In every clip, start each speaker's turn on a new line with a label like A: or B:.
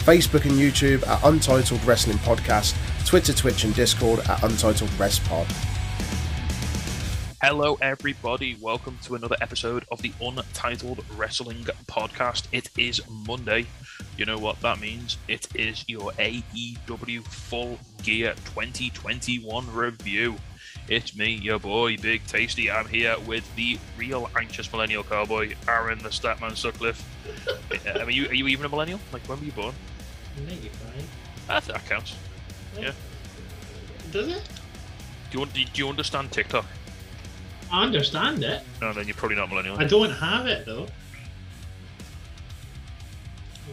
A: Facebook and YouTube at Untitled Wrestling Podcast, Twitter, Twitch, and Discord at Untitled Rest Pod.
B: Hello, everybody. Welcome to another episode of the Untitled Wrestling Podcast. It is Monday. You know what that means? It is your AEW Full Gear 2021 review. It's me, your boy, Big Tasty. I'm here with the real anxious millennial cowboy, Aaron the Statman Sutcliffe. Uh, are, you, are you even a millennial? Like, when were you born?
C: 95.
B: That, ah, that counts. Yeah.
C: Does it?
B: Do you, do you understand TikTok?
C: I understand it.
B: No, then you're probably not millennial.
C: I don't have it though.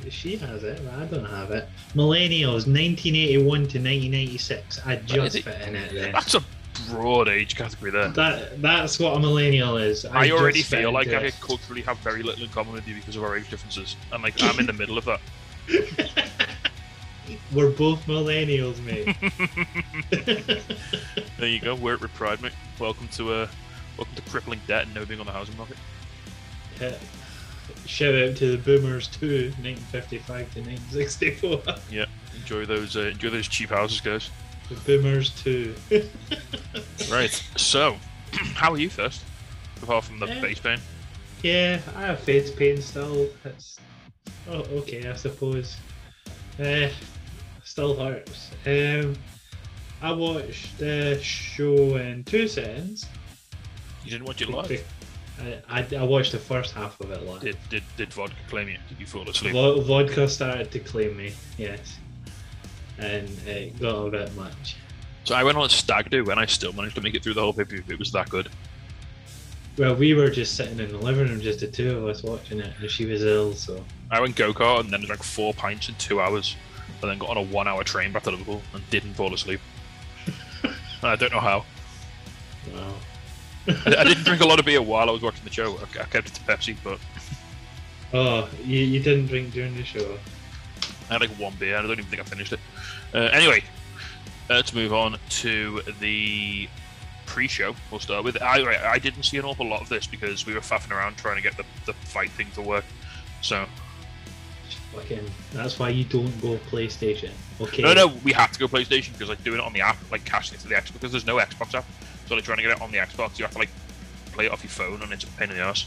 C: She has it, but I don't have it. Millennials, 1981 to 1996. I just
B: it?
C: fit in it then.
B: That's a broad age category there.
C: That that's what a millennial is.
B: I already feel like
C: into
B: I
C: it.
B: culturally have very little in common with you because of our age differences, and like I'm in the middle of that.
C: We're both millennials, mate.
B: There you go. Work with pride, mate. Welcome to uh, welcome to crippling debt and no being on the housing market.
C: Yeah. Shout out to the boomers too, 1955 to 1964.
B: Yeah, enjoy those uh, enjoy those cheap houses, guys.
C: The boomers too.
B: Right. So, how are you first? Apart from the
C: Yeah.
B: face pain.
C: Yeah, I have face pain still. It's oh okay, I suppose. Uh, still hurts. Um, I watched the show in two settings.
B: You didn't watch it live.
C: I, I, I watched the first half of it live.
B: Did did did vodka claim you? Did you fall asleep?
C: Vo- vodka started to claim me, yes, and it got a bit much.
B: So I went on a stag do and I still managed to make it through the whole pay It was that good.
C: Well, we were just sitting in the living room, just the two of us watching it, and she was ill, so
B: I went go kart and then drank four pints in two hours, and then got on a one hour train back to Liverpool and didn't fall asleep. I don't know how.
C: wow.
B: I, I didn't drink a lot of beer while I was watching the show. I, I kept it to Pepsi, but
C: Oh, you, you didn't drink during the show.
B: I had like one beer. and I don't even think I finished it. Uh, anyway, let's move on to the pre-show. We'll start with. I I didn't see an awful lot of this because we were faffing around trying to get the, the fight thing to work. So
C: Fucking, that's why you don't go PlayStation. Okay.
B: no, no, we have to go PlayStation because like doing it on the app, like cashing it to the Xbox because there's no Xbox app. So like trying to get it on the Xbox, you have to like play it off your phone, and it's a pain in the ass.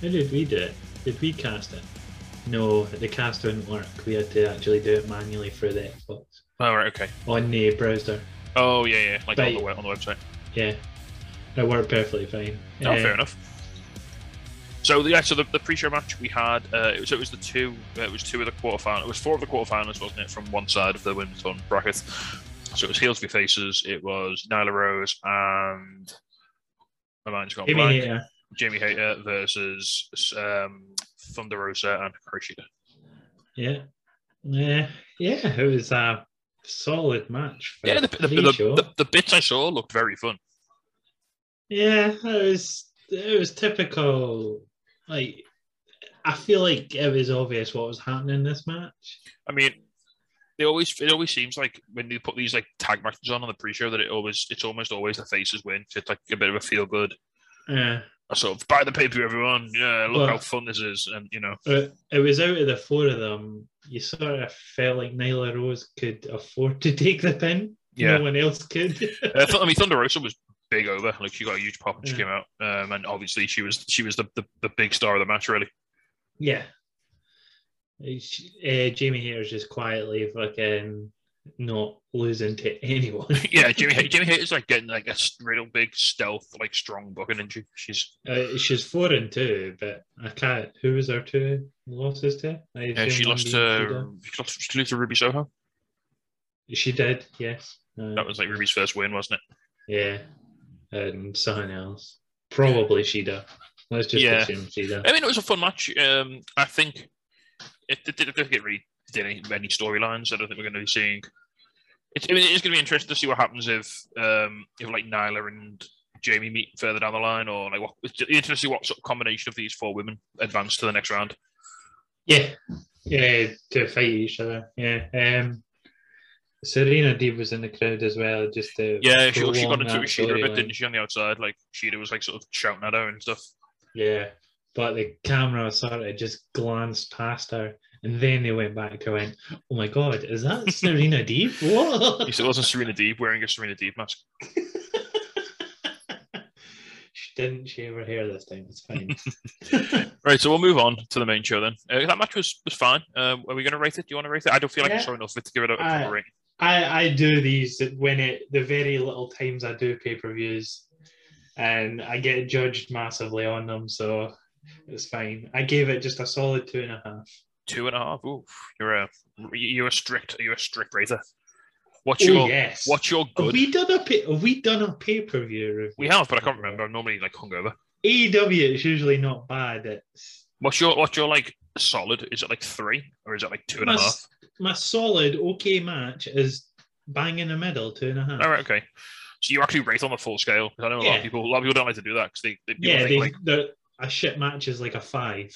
C: How did we do it? Did we cast it? No, the cast didn't work. We had to actually do it manually through the Xbox
B: Oh right, okay.
C: on the browser.
B: Oh yeah, yeah, like on the on the website.
C: Yeah, it worked perfectly fine.
B: Oh,
C: Uh,
B: fair enough. So yeah, so the, the pre-show match we had, uh, it was it was the two, uh, it was two of the quarterfinals. It was four of the quarterfinals, wasn't it, from one side of the women's one bracket. So it was heels v faces. It was Nyla Rose and my mind's gone
C: Jimmy
B: blank.
C: Hayter.
B: Jamie Hayter versus um, Thunder Rosa and Hikaru Shida.
C: Yeah. Yeah, yeah, it was a solid match.
B: Yeah, the, the,
C: the,
B: the bits I saw looked very fun.
C: Yeah, it was it was typical. Like, I feel like it was obvious what was happening in this match.
B: I mean, they always it always seems like when they put these like tag matches on on the pre-show that it always it's almost always the faces win. So It's like a bit of a feel good.
C: Yeah, I
B: sort of buy the paper, everyone. Yeah, look
C: Well-
B: how fun this is, and you know,
C: it, it was out of the four of them. You sort of felt like Nyla Rose could afford to take the pin.
B: Yeah.
C: no one else could.
B: uh, I mean, Thunder Rosa was big over. Like she got a huge pop when she
C: Yeah.
B: came out, um, and obviously she was she was the, the, the big star of the match, really.
C: yeah, uh, Jamie Hayter's just quietly fucking not losing to anyone.
B: yeah, Jamie Hay- Jimmy Hayter's like getting like a real big stealth, like strong booking, and she she's
C: Uh, she's four and two, but I can't. Who was her two losses to? I
B: yeah, she lost to she lost, she lost to Ruby Soho.
C: She did, yes. Uh,
B: That was like Ruby's first win, wasn't it?
C: yeah, and someone else, probably Shida. Let's just
B: Yeah.
C: assume Shida.
B: I mean, it was a fun match. Um, I think it, it, didn't get really did any, any storylines. I don't think we're going to be seeing It's, I mean, it is going to be interesting to see what happens if, um, if like Nyla and Jamie meet further down the line, or like what. It's interesting to see what sort of combination of these four women advance to the next round.
C: Yeah, yeah, to fight each other. Yeah. Um, Serena Deeb was in the crowd as well, just to
B: Yeah, she, she got into it with Shida a bit, didn't she, on the outside? Like Shida was like sort of shouting at her and stuff.
C: Yeah, but the camera sort of just glanced past her, and then they went back to and went, "Oh my god, is that Serena Deeb? What?"
B: Said it wasn't Serena Deeb wearing a Serena Deeb mask.
C: she didn't shave her hair this time. It's fine.
B: Right, so we'll move on to the main show then. Uh, that match was, was fine. Um, are we going to rate it? Do you want to rate it? I don't feel like I
C: Yeah.
B: saw enough of it to give it a, a
C: I-
B: proper rating.
C: I I do these when it the very little times I do pay per views, and I get judged massively on them, so it's fine. I gave it just a solid two and a half.
B: Two and a half. Ooh, you're a you're a strict you're a strict rater. What's
C: Oh
B: your
C: yes.
B: what's your
C: Have we done a pay, have we done a pay per view review?
B: We have, but I can't remember. I'm normally like hungover.
C: AEW is usually not bad. It's
B: What's your what's your like solid? Is it like three or is it like two and a half?
C: My solid okay match is bang in the middle, two and a half.
B: All right, okay. So you actually rate on the full scale? I know a lot of people a lot of people don't like to do that because they, they
C: Yeah,
B: think
C: they,
B: like
C: the a shit match is like a five.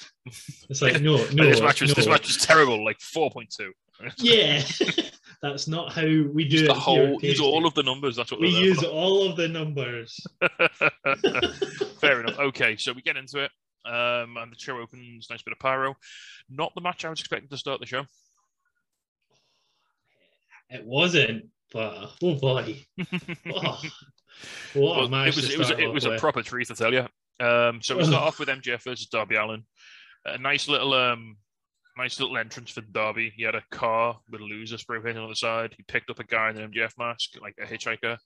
C: It's like no, no,
B: this match was this match is terrible, like four point two.
C: Yeah, that's not how we do it.
B: the whole use all of the numbers. That's what
C: We use
B: there
C: all of the numbers.
B: Fair enough. Okay, so we get into it. Um, and the show opens, nice bit of pyro. Not the match I was expecting to start the show.
C: It wasn't, but oh boy, oh, what
B: Well,
C: a match
B: it was it was it was a proper treat, I tell you. Um, so we start off with MJF versus Darby Allin. A nice little um, nice little entrance for Darby. He had a car with a loser spray painted on the side. He picked up a guy in an MJF mask, like a hitchhiker,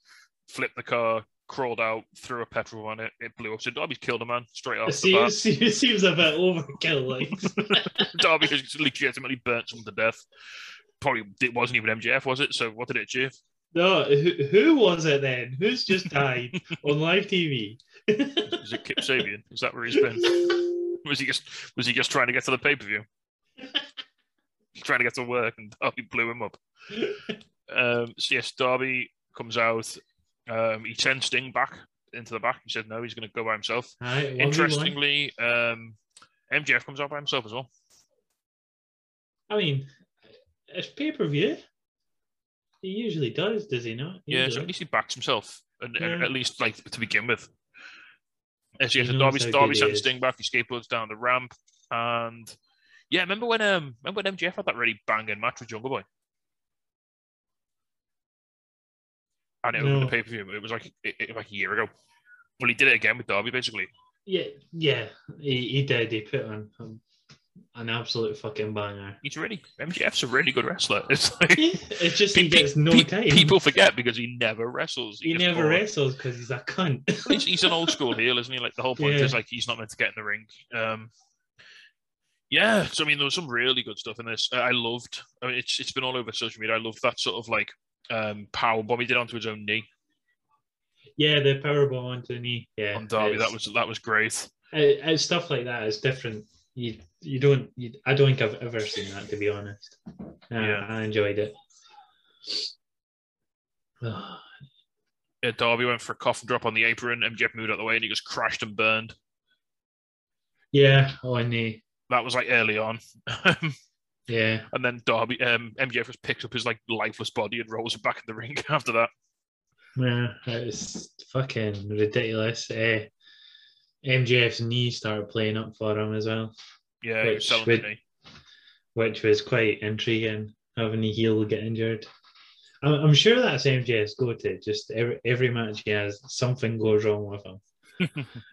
B: flipped the car, crawled out, threw a petrol on it. It blew up. So Darby's killed a man straight off
C: It seems, it seems a bit overkill. Like,
B: Darby has legitimately burnt someone to death. Probably it wasn't even MJF, was it? So what did it achieve?
C: no, who, who was it then? Who's just died on live TV?
B: Is it Kip Sabian? Is that where he's been? Was he just was he just trying to get to the pay per view? trying to get to work and Darby blew him up. Um, so yes, Darby comes out. Um, he sends Sting back into the back. He said no, he's going to go by himself.
C: 1v1.
B: Interestingly, um, MJF comes out by himself as well.
C: I mean, it's pay per view. He usually does, does he not?
B: Yeah, so at least he backs himself, and
C: Yeah.
B: at least like to begin with. Yes,
C: He
B: yes, and
C: knows
B: Darby, Darby
C: he
B: sends. Sting back. He skateboards down the ramp, and yeah, remember when um, remember when MJF had that really banging match with Jungle Boy, and it
C: No.
B: the pay per view. It was like it, it- like a year ago. Well, he did it again with Darby, basically.
C: Yeah, yeah, he, he did. He put on um, an absolute fucking banger.
B: He's really MJF's a really good wrestler. It's like
C: Yeah, it's just he
B: pe-
C: gets no
B: pe-
C: time.
B: people forget because he never wrestles.
C: he
B: gets
C: never wrestles because he's a cunt.
B: he's, he's an old school heel, isn't he? Like the whole point
C: Yeah.
B: is like he's not meant to get in the ring. Um, yeah, so I mean, there was some really good stuff in this. I I loved. I mean, it's it's been all over social media. I loved that sort of like um, power bomb he did onto his own knee
C: yeah, the powerbomb onto the knee. Yeah,
B: on Darby. That was that was great.
C: it, it's stuff like that is different. You you don't. You, I don't think I've ever seen that to be honest. Uh,
B: Yeah.
C: I enjoyed it.
B: Yeah, Darby went for a coffin drop on the apron. MJF moved out of the way, and he just crashed and burned.
C: yeah, on the
B: That was like early on.
C: yeah.
B: and then Darby, um, MJF just picks up his like lifeless body and rolls it back in the ring after that.
C: Yeah, it's fucking ridiculous. Uh, MJF's knee started playing up for him as well,
B: Yeah,
C: Which which was quite intriguing. Having a heel get injured, I'm, I'm sure that's MJF's go to. Just every every match he has, something goes wrong with him.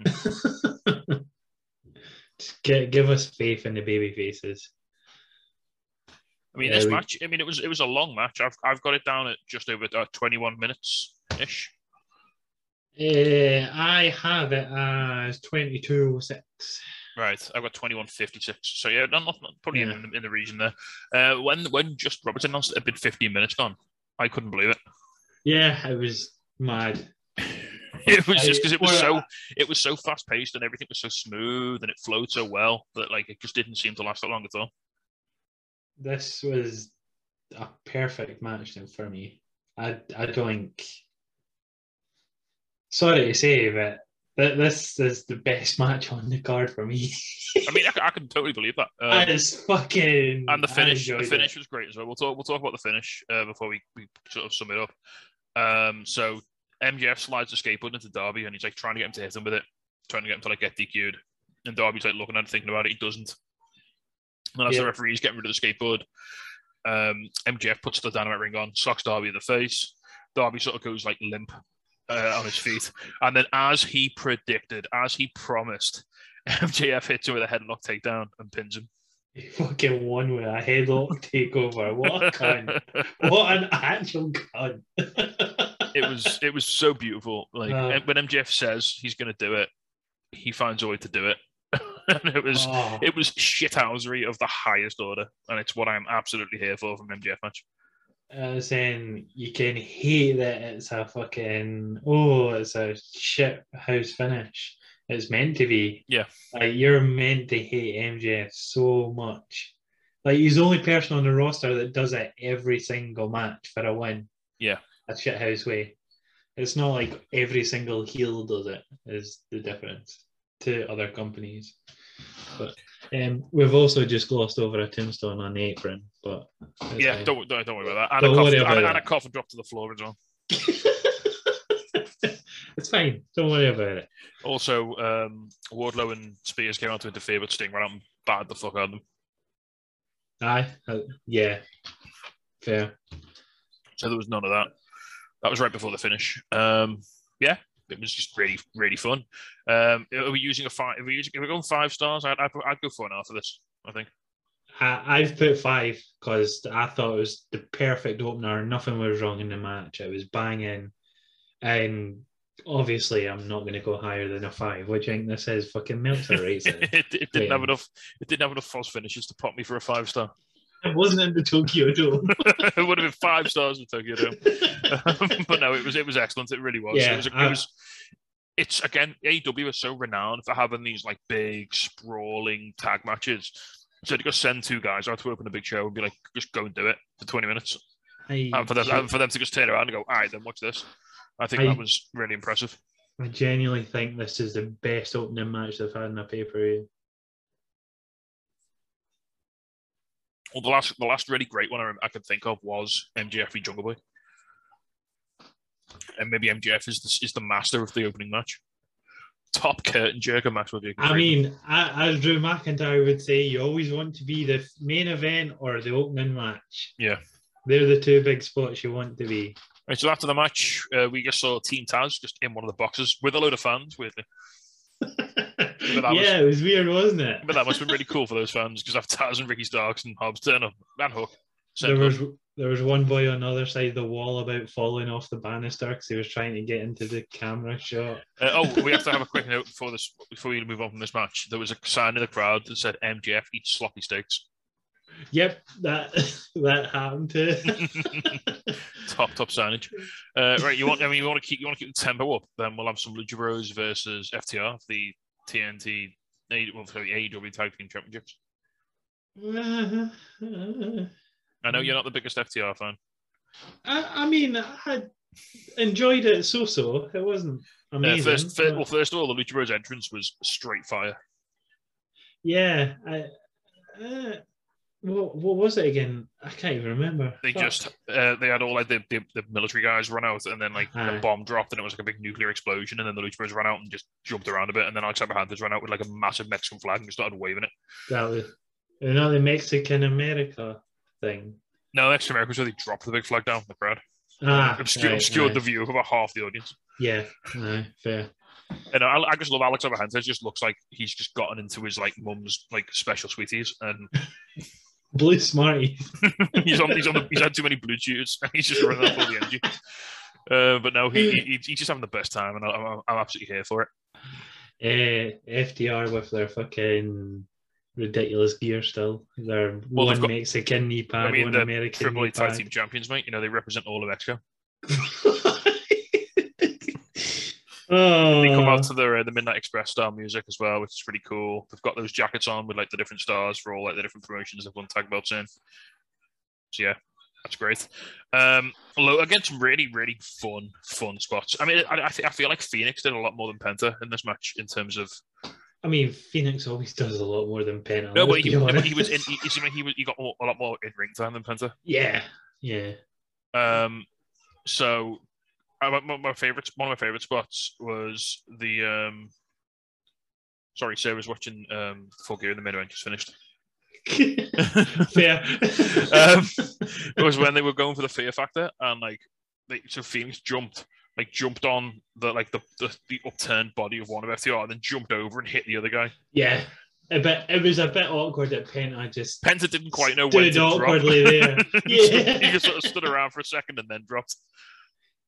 C: Just get, give us faith in the baby faces.
B: I mean,
C: Yeah,
B: this
C: we-
B: match. I mean, it was it was a long match. I've I've got it down at just over uh, twenty one minutes ish.
C: Uh, I have it as 22.06.
B: Right, I've got twenty one fifty six. So yeah, not, not, probably
C: Yeah.
B: in, the, in the region there. Uh, when when Justin Roberts announced it had been fifteen minutes gone, I couldn't believe it.
C: Yeah, it was mad.
B: It was just because it was so it was so fast paced and everything was so smooth and it flowed so well that like it just didn't seem to last that long at all.
C: This was a perfect match then for me. I I don't think. Sorry to say, but th- this is the best match on the card for me.
B: I mean, I can totally believe that. Um,
C: that is fucking.
B: and the finish, the finish
C: it.
B: was great as well. We'll talk. We'll talk about the finish uh, before we, we sort of sum it up. Um, so MJF slides the skateboard into Darby, and he's like trying to get him to hit him with it, trying to get him to like get DQ'd. And Darby's like looking at it, thinking about it. He doesn't. And as the referee's getting rid of the skateboard, um, MJF puts the dynamite ring on, socks Darby in the face. Darby sort of goes like limp uh, on his feet, and then as he predicted, as he promised, MJF hits him with a headlock takedown and pins him.
C: He fucking won with a headlock takeover. What a cunt! what an actual cunt!
B: it was it was so beautiful. Like
C: Uh.
B: when MJF says he's going to do it, he finds a way to do it, and it was
C: Oh,
B: it was shithousery of the highest order, and it's what I'm absolutely here for from MJF match.
C: I was saying you can hate that it's a fucking oh, it's a shit house finish. It's meant to be.
B: Yeah.
C: Like you're meant to hate MJF so much. Like he's the only person on the roster that does it every single match for a win.
B: Yeah.
C: A shit house way. It's not like every single heel does it, is the difference to other companies. But um, we've also just glossed over a tombstone on the apron, but
B: yeah, don't, don't don't worry about that. And,
C: Don't
B: a,
C: worry
B: coffin,
C: about
B: and,
C: that.
B: a coffin dropped to the floor as well.
C: it's fine. Don't worry about it.
B: Also, um, Wardlow and Spears came out to interfere, but Sting ran out and battered the fuck out of them.
C: Aye, uh, yeah, fair.
B: So there was none of that. That was right before the finish. Um, yeah, it was just really, really fun. Um, are we using a five? Are we using? Are we going five stars? I'd, I'd, I'd go four and a half for this. I think.
C: I, I've put five because I thought it was the perfect opener. Nothing was wrong in the match. It was banging, and obviously, I'm not going to go higher than a five. Do you think this is? Fucking Meltzer rating.
B: it, it didn't have enough. It didn't have enough false finishes to pop me for a five star.
C: it wasn't in the Tokyo Dome.
B: it would have been five stars in Tokyo Dome. Um, but no, it was it was excellent. It really was.
C: Yeah,
B: it was. It was it's again AEW is so renowned for having these like big sprawling tag matches. So to just send two guys out to open a big show and be like, just go and do it for twenty minutes,
C: I,
B: and for them, and for them to just turn around and go, all right, then watch this. I think
C: I-
B: that was really impressive.
C: I genuinely think this is the best opening match they've had in a pay per view.
B: Well, the last the last really great one I, rem- I could think of was MJF v Jungle Boy, and maybe MJF is the, is the master of the opening match. Top curtain jerker match with
C: I mean, I, as Drew McIntyre would say, you always want to be the main event or the opening match.
B: Yeah.
C: They're the two big spots you want to be.
B: Right, so after the match, uh, we just saw Team Taz just in one of the boxes with a load of fans. Weirdly, that was-
C: yeah, it was weird, wasn't it?
B: but that must have been really cool for those fans because I've Taz and Ricky Starks and Hobbs turn up and Hook.
C: There was there was one boy on the other side of the wall about falling off the banister because he was trying to get into the camera shot.
B: Uh, oh, we have to have a quick note before this before we move on from this match. There was a sign in the crowd that said "MJF eats sloppy steaks.
C: Yep, that that happened too.
B: top top signage. Uh, right, you want? I mean, you want to keep you want to keep the tempo up. Then we'll have some Lucha Bros versus FTR, the TNT, well, sorry, AEW Tag Team Championships. I know you're not the biggest FTR fan.
C: I, I mean, I enjoyed it so so. It wasn't
B: Uh,
C: amazing.
B: first, first, well, first of all, the Lucha Bros entrance was straight fire.
C: yeah, I, uh, what, what was it again? I can't even remember.
B: They
C: Fuck.
B: just uh, they had all like the, the, the military guys run out, and then like
C: Aye.
B: a bomb dropped, and it was like a big nuclear explosion, and then the Lucha Bros ran out and just jumped around a bit, and then Alex Abrahantes ran out with like a massive Mexican flag and just started waving it.
C: that was you know the Mexican America thing.
B: No, to America, so they dropped the big flag down the crowd,
C: Ah,
B: obscured,
C: right,
B: obscured
C: right.
B: the view of about half the audience.
C: Yeah, no, fair.
B: And I, I just love Alex Abrahantes. Just looks like he's just gotten into his like mum's like special sweeties, and
C: Blue Smarty.
B: he's on he's on the, he's had too many blue and he's just running off all the energy. Uh, but no, he, he he's just having the best time, and I, I'm, I'm absolutely here for it.
C: Uh, FTR with their fucking ridiculous gear still. Their
B: Well,
C: one
B: got-
C: Mexican knee pad,
B: I mean,
C: one
B: the
C: American
B: Triple A Tag. Team Champions, mate. You know they represent all of Mexico.
C: oh,
B: They come out to their uh, the Midnight Express style music as well, which is pretty cool. They've got those jackets on with like the different stars for all like the different promotions they've won tag belts in. So yeah, That's great. Um, again, some really, really fun, fun spots. I mean, I, I, th- I feel like Phoenix did a lot more than Penta in this match in terms of.
C: I mean, Phoenix always does a lot more than Penta.
B: No, but he, he was in. He, he, he was. He got more, a lot more in ring time than Penta.
C: Yeah, yeah.
B: Um, so I, my, my favorite, one of my favorite spots was the. Um, sorry, Sarah was watching um, Full Gear in the middle and just finished.
C: Fair.
B: um, it was when they were going for the fear factor and like they, so Phoenix jumped like jumped on the like the, the the upturned body of one of FTR and then jumped over and hit the other guy.
C: yeah, a bit. It was a bit awkward that Penta I just
B: Penta didn't quite know when to drop.
C: awkwardly there. Yeah.
B: he just sort of stood around for a second and then dropped.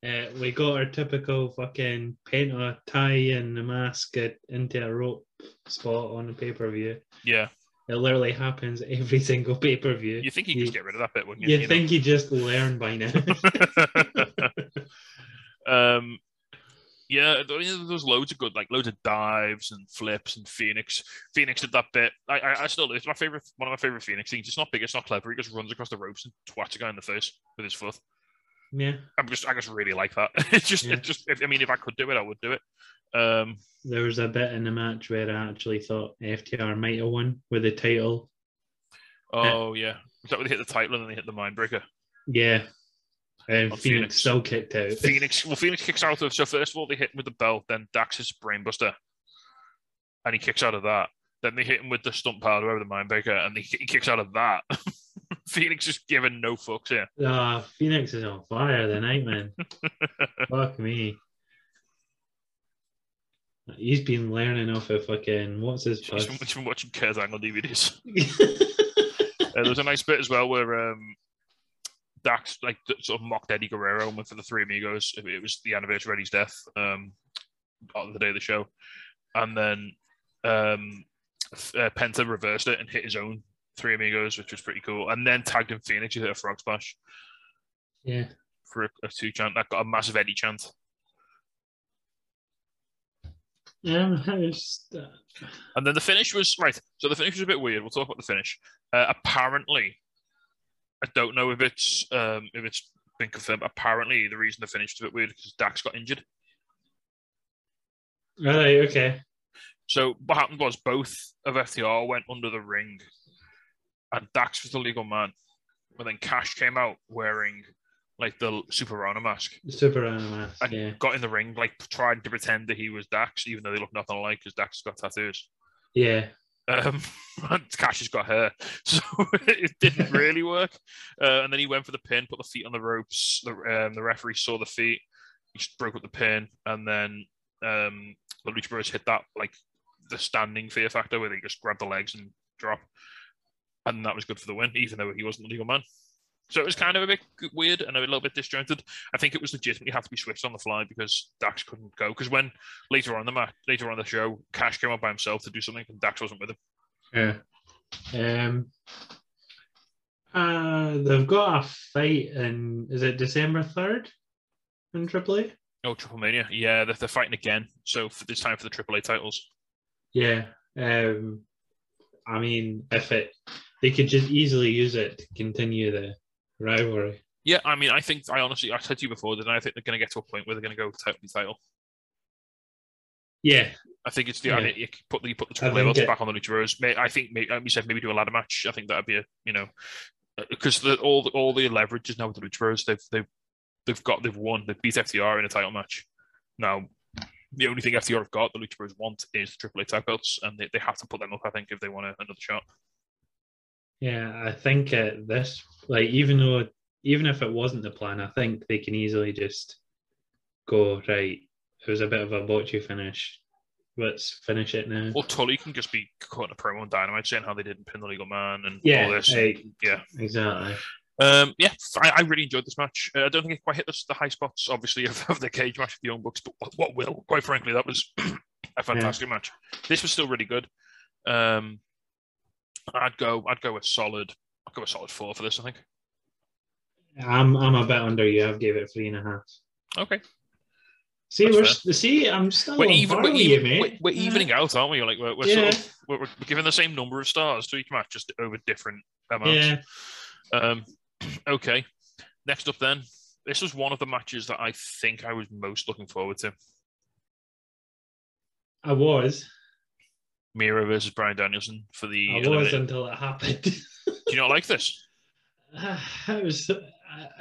C: Uh, we got our typical fucking Penta tie and the mask into a rope spot on the pay per view.
B: Yeah,
C: It literally happens every single pay per view.
B: you think he
C: You-
B: just get rid of that bit, wouldn't you?
C: You'd
B: You
C: think he just learned by now.
B: um, yeah, I mean, there's loads of good, like loads of dives and flips and Phoenix. Phoenix did that bit. I, I, I still, it's my favorite, one of my favorite Phoenix things. It's not big, it's not clever. He just runs across the ropes and twats a guy in the face with his foot.
C: Yeah,
B: I'm just, I just really like that. It's just,
C: Yeah.
B: it just. If, I mean, if I could do it, I would do it. Um,
C: there was a bit in the match where I actually thought FTR might have won with the title.
B: oh yeah, was that when they hit the title and then they hit the mindbreaker?
C: Yeah. And
B: On
C: Phoenix,
B: Phoenix.
C: still kicked out.
B: Phoenix, well, Phoenix kicks out of. So first of all, they hit him with the belt, then Dax his brainbuster, and he kicks out of that. Then they hit him with the stump powder over the mindbreaker, and he, he kicks out of that. Phoenix is giving no fucks here.
C: Ah, Phoenix is on fire tonight, man. Fuck me. He's been learning off of fucking what's his
B: been, he's been watching Kurt Angle DVDs. Uh, there was a nice bit as well where um, Dax like sort of mocked Eddie Guerrero and went for the Three Amigos. It, it was the anniversary of Eddie's death um, on the day of the show, and then um, uh, Penta reversed it and hit his own Three Amigos, which was pretty cool. And then tagged in Phoenix. He hit a frog splash
C: yeah.
B: for a, a two chant. That got a massive Eddie chant.
C: Um, uh,
B: And then the finish was right. So the finish was a bit weird. We'll talk about the finish. Uh, apparently, I don't know if it's um, if it's been confirmed. Apparently, the reason the finish was a bit weird because Dax got injured.
C: right, okay.
B: So what happened was both of FTR went under the ring, and Dax was the legal man. But then Cash came out wearing like the Super Rana mask
C: Super Animask,
B: and
C: yeah.
B: got in the ring, like trying to pretend that he was Dax, even though they look nothing alike because Dax has got tattoos.
C: Yeah.
B: Um, and Cash has got hair, so it didn't really work. Uh, and then he went for the pin, put the feet on the ropes. The um, the referee saw the feet, he just broke up the pin, and then um, the Lucha Bros hit that like the standing fear factor where they just grab the legs and drop, and that was good for the win, even though he wasn't the legal man. So it was kind of a bit weird and a little bit disjointed. I think it was legitimately have to be switched on the fly because Dax couldn't go. Because when later on the match, later on the show, Cash came out by himself to do something, and Dax wasn't with him.
C: Yeah. Um. Uh, they've got a fight in is it December third in Triple A?
B: Oh, Triple Mania. Yeah, they're, they're fighting again. So for this time for the AAA titles.
C: Yeah. Um. I mean, if it they could just easily use it to continue the rivalry.
B: Yeah, I mean, I think I honestly, I said to you before that I think they're going to get to a point where they're going to go title title.
C: Yeah.
B: I think it's the
C: Yeah.
B: I mean, you put the put the AAA belts back on the Lucha I think maybe you said maybe do a ladder match. I think that'd be a you know uh, because the, all the, all the leverage is now with the Lucha They've they've they've got they've won. They've beat FTR in a title match. Now the only thing FTR have got the Lucha want is the AAA tag belts, and they, they have to put them up. I think if they want a, another shot.
C: Yeah, I think uh, this, like, even though, even if it wasn't the plan, I think they can easily just go right. It was a bit of a botchy finish. Let's finish it now.
B: Or Tully can just be caught in a promo on Dynamite saying how they didn't pin the legal man and
C: yeah,
B: all this.
C: like,
B: yeah.
C: exactly.
B: Um, yeah, I, I really enjoyed this match. Uh, I don't think it quite hit the, the high spots, obviously, of, of the cage match with the Young Bucks, but what, what will? Quite frankly, that was a fantastic match. This was still really good. Um, I'd go, I'd go with solid. I'd go with solid four for this. I think.
C: I'm, I'm a bit under you. I've gave it three and a half.
B: Okay,
C: See,
B: That's
C: we're
B: fair.
C: see, I'm still
B: we're even, we're,
C: with you,
B: we're, we're evening out, aren't we? Like we're, we're
C: Yeah.
B: sort of we're, we're giving the same number of stars to each match, just over different amounts.
C: Yeah,
B: Um, okay. next up, then, this was one of the matches that I think I was most looking forward to.
C: I was.
B: Miro versus Bryan Danielson for the.
C: I was
B: eliminate-
C: until it happened.
B: Do you not like this?
C: it was. Uh,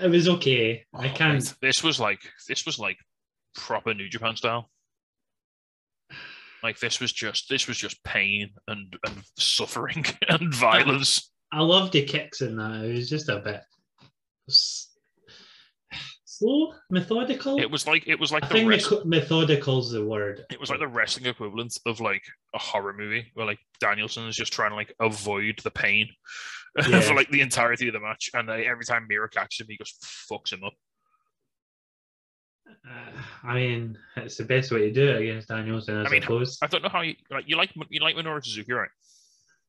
C: it was okay. I
B: Oh,
C: can't.
B: mate, This was like this was like proper New Japan style. Like this was just this was just pain and, and suffering and violence.
C: I loved the kicks in that. It was just a bit s- slow, methodical.
B: It was like it was like
C: I
B: the
C: think
B: rest,
C: methodical's the word.
B: it was like the wrestling equivalent of like a horror movie where like Danielson is just trying to like avoid the pain
C: Yeah.
B: for like the entirety of the match, and uh, every time Miro catches him, he just fucks him up.
C: Uh, I mean, it's the best way to do it against Danielson, I,
B: I mean,
C: suppose.
B: I don't know how you like you like you like Minoru Suzuki, right?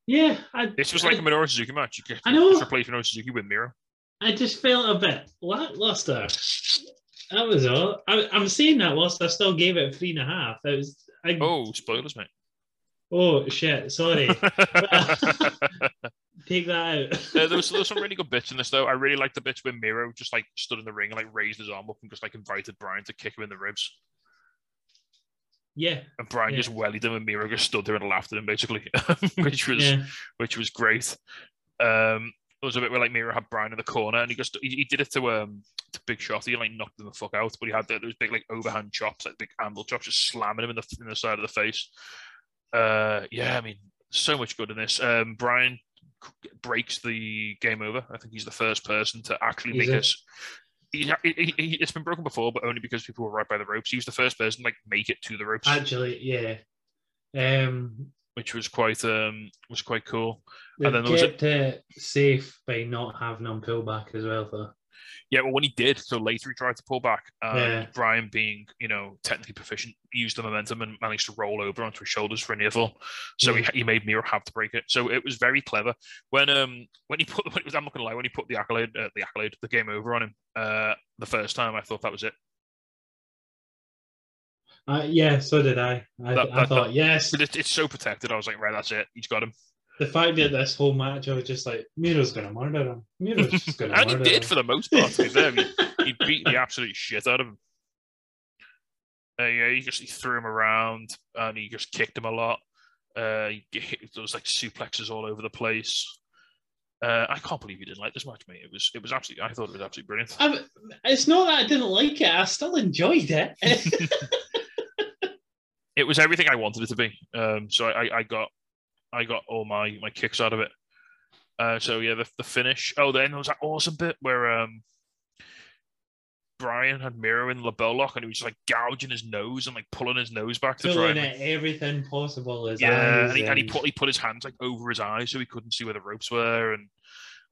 C: yeah, I,
B: This was like
C: I,
B: a Minoru Suzuki match. You
C: I know.
B: just replace Minoru Suzuki with Miro.
C: I just felt a bit lackluster. That was all. I, I'm saying that whilst I still gave it three and a half. It was. I, oh.
B: Spoilers, mate.
C: Oh shit! Sorry. Take that out.
B: Uh, there, was, there was some really good bits in this though. I really liked the bits where Miro just like stood in the ring and like raised his arm up and just like invited Bryan to kick him in the ribs.
C: yeah.
B: And Bryan
C: Yeah.
B: just wellied him and Miro just stood there and laughed at him basically, which was
C: Yeah.
B: which was great. Um, there was a bit where like Miro had Bryan in the corner and he just he, he did it to um to Big Shot. He like knocked him the fuck out, but he had those big like overhand chops, like big anvil chops, just slamming him in the in the side of the face. Uh, yeah, I mean, so much good in this. Um, Bryan breaks the game over. I think he's the first person to actually
C: Is
B: make
C: it?
B: us. He, he, he, it's been broken before, but only because people were right by the ropes. He was the first person to like make it to the ropes,
C: Actually, yeah. Um,
B: which was quite um was quite cool.
C: they
B: And then there was a-
C: kept it safe by not having him pull back as well, though.
B: Yeah, well, when he did, so later he tried to pull back. And
C: Yeah.
B: Bryan, being you know technically proficient, used the momentum and managed to roll over onto his shoulders for a near fall. So
C: Yeah.
B: he, he made Miro have to break it. So it was very clever. When um when he put when it was, I'm not gonna lie when he put the accolade uh, the accolade the game over on him uh the first time I thought that was it.
C: Uh, yeah, so did I. I,
B: That-
C: I
B: that-
C: thought, yes.
B: But it, it's so protected. I was like, right, that's it. He's got him,
C: The fact that this whole match, I was just like, Miro's going to murder him. Miro's just going to
B: and he did
C: him.
B: for the most part. He, he beat the absolute shit out of him. Uh, yeah, he just he threw him around and he just kicked him a lot. Uh, he, hit- there was like suplexes all over the place. Uh, I can't believe you didn't like this match, mate. It was it was absolutely. I thought it was absolutely brilliant.
C: I'm, it's not that I didn't like it. I still enjoyed it.
B: It was everything I wanted it to be. Um, so I, I got I got all my my kicks out of it. Uh, so yeah, the, the finish. Oh, then there was that awesome bit where um, Bryan had Miro in the LeBell lock and he was like gouging his nose and like pulling his nose back to try and
C: it everything possible. His
B: yeah, and he, and he put he put his hands like over his eyes so he couldn't see where the ropes were, and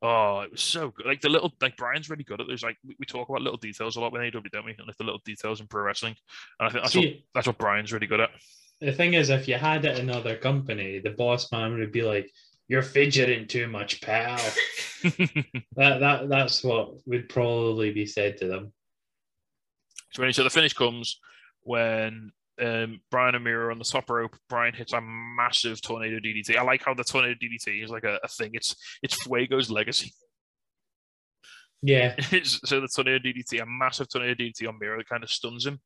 B: oh, it was so good. Like the little like Bryan's really good at. There's like we, we talk about little details a lot with AW, don't we? And like the little details in pro wrestling, and I think that's what that's what Bryan's really good at.
C: the thing is, if you had it in another company, the boss man would be like, "You're fidgeting too much, pal." that that that's what would probably be said to them.
B: So, anyway, so the finish comes when um, Bryan and Miro on the top rope. Bryan hits a massive tornado DDT. I like how the tornado DDT is like a, a thing. It's it's Fuego's legacy.
C: Yeah,
B: so the tornado DDT, a massive tornado DDT on Miro that kind of stuns him.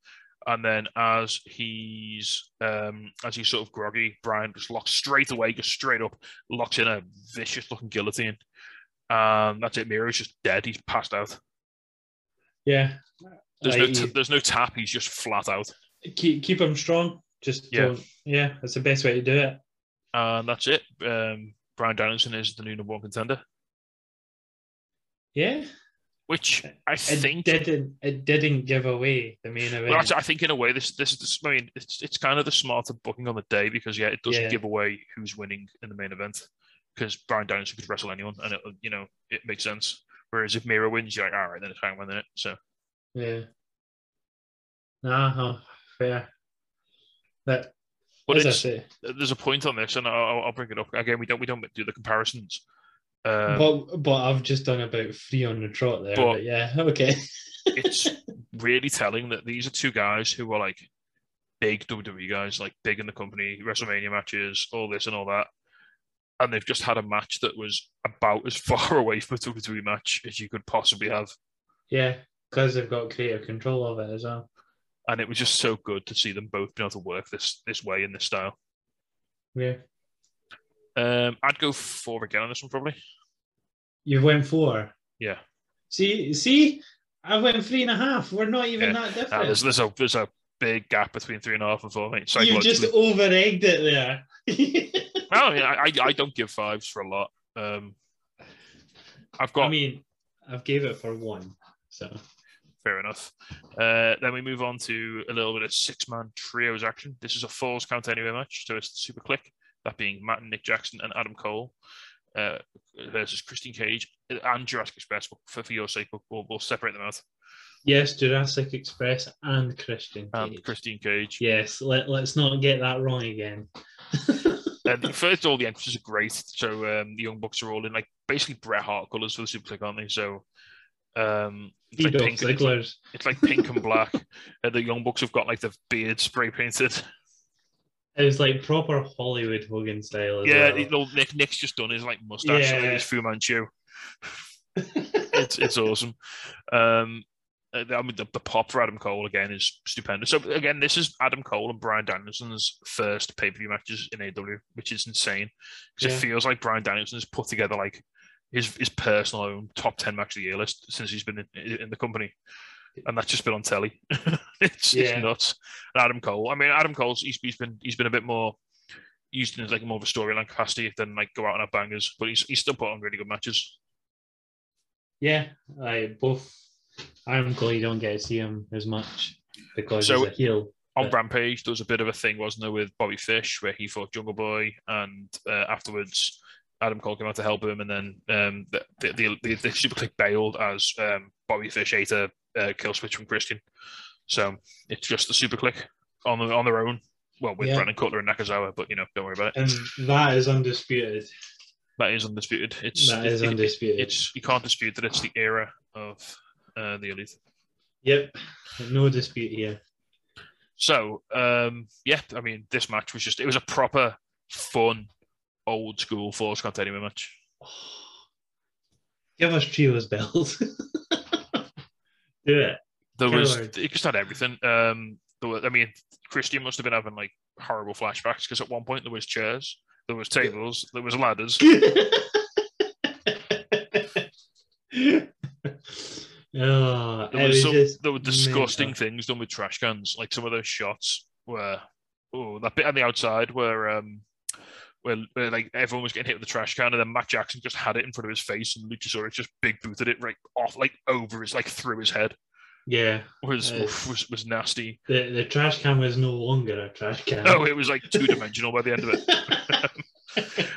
B: And then as he's um, as he's sort of groggy, Bryan just locks straight away, just straight up, locks in a vicious looking guillotine. And that's it. Miro's just dead. He's passed out.
C: yeah.
B: There's
C: Like,
B: no t- there's no tap. He's just flat out.
C: Keep keep him strong. Just
B: Yeah.
C: don't. Yeah, that's the best way to do it.
B: And that's it. Um, Bryan Danielson is the new number one contender,
C: Yeah,
B: which I
C: it
B: think.
C: didn't. It didn't give away the main event.
B: Well, I think in a way, this this is. I mean, it's it's kind of the smarter booking on the day because yeah, it doesn't
C: Yeah.
B: give away who's winning in the main event because Bryan Danielson could wrestle anyone, and it, you know it makes sense. Whereas if Miro wins, you're like, all right, then it's Hangman in it. So
C: yeah. Nah, fair. That.
B: But
C: as I
B: it's-
C: say,
B: there's a point on this, and I'll, I'll bring it up again. We don't we don't do the comparisons. Um,
C: but but I've just done about three on the trot there.
B: But-
C: But, yeah, okay.
B: it's really telling that these are two guys who are like big WWE guys, like big in the company, WrestleMania matches, all this and all that. And they've just had a match that was about as far away from a WWE match as you could possibly have.
C: Yeah, because they've got creative control of it as well.
B: And it was just so good to see them both being able to work this this way in this style.
C: Yeah.
B: Um, I'd go four again on this one probably.
C: You went four.
B: Yeah,
C: See, see, I went three and a half. We're not even
B: Yeah.
C: that
B: Uh,
C: different.
B: there's there's a there's a big gap between three and a half and four. Mate,
C: you just over egged it there.
B: Well, yeah, I, I I don't give fives for a lot. Um, I've got
C: I mean, I've gave it for one. So
B: fair enough. Uh, then we move on to a little bit of six man trios action. This is a falls count anywhere match, so it's the Super Kliq. That being Matt and Nick Jackson and Adam Cole uh, versus Christine Cage and Jurassic Express. For, for your sake, we'll, we'll, separate them out.
C: yes, Jurassic Express and Christian.
B: And
C: Cage.
B: Christine Cage.
C: Yes, let, let's not get that wrong again.
B: And first, all the entrances are great. So um, the Young Bucks are all in like basically Bret Hart colours for the Super Kliq, aren't they? So um, it's like, pink, it's, like, it's like pink and black. Uh, the Young Bucks have got like the beard spray painted.
C: It was like proper Hollywood Hogan style.
B: Yeah,
C: well.
B: Nick Nick's just done his like mustache,
C: Yeah.
B: his Fu Manchu. It's it's awesome. Um, uh, I mean, the, the pop for Adam Cole again is stupendous. So again, this is Adam Cole and Bryan Danielson's first pay per view matches in AW, which is insane because
C: Yeah.
B: it feels like Bryan Danielson has put together like his his personal own top ten match of the year list since he's been in, in the company, and that's just been on telly. it's,
C: Yeah.
B: it's nuts. And Adam Cole, I mean, Adam Cole's he's, he's been he's been a bit more used in like more of a storyline capacity than like go out and have bangers, but he's he's still put on really good matches.
C: yeah, I both. Adam Cole, you don't get to see him as much because
B: So-
C: he's a heel.
B: on Rampage, there was a bit of a thing, wasn't there, with Bobby Fish, where he fought Jungle Boy, and uh, afterwards, Adam Cole came out to help him, and then um, the, the, the, the, Super Kliq bailed as um, Bobby Fish ate a uh, kill switch from Christian. So it's just the Super Kliq on the, on their own. Well, with
C: Yeah.
B: Brandon Cutler and Nakazawa, but you know, don't worry about it.
C: and that is undisputed.
B: That is undisputed. It's
C: That is
B: it- it-
C: undisputed.
B: it's you can't dispute that it's the era of uh, the elite.
C: Yep, no dispute here.
B: So, um, yeah, I mean, this match was just, it was a proper, fun, old school Force Anywhere match.
C: Give us trios bells. Do it.
B: There was, it just had everything. Um, there were, I mean, Christian must have been having like horrible flashbacks because at one point there was chairs, there was tables, there was ladders.
C: oh,
B: There was
C: was
B: some,
C: just
B: there were disgusting things done with trash cans. Like some of those shots were, oh, that bit on the outside where, um, where, where like everyone was getting hit with the trash can, and then Matt Jackson just had it in front of his face, and Luchasaurus just big booted it right off, like over his, like through his head.
C: Yeah,
B: Was
C: Uh,
B: was was nasty.
C: the the trash can was no longer a trash can.
B: Oh, it was like two dimensional by the end of it.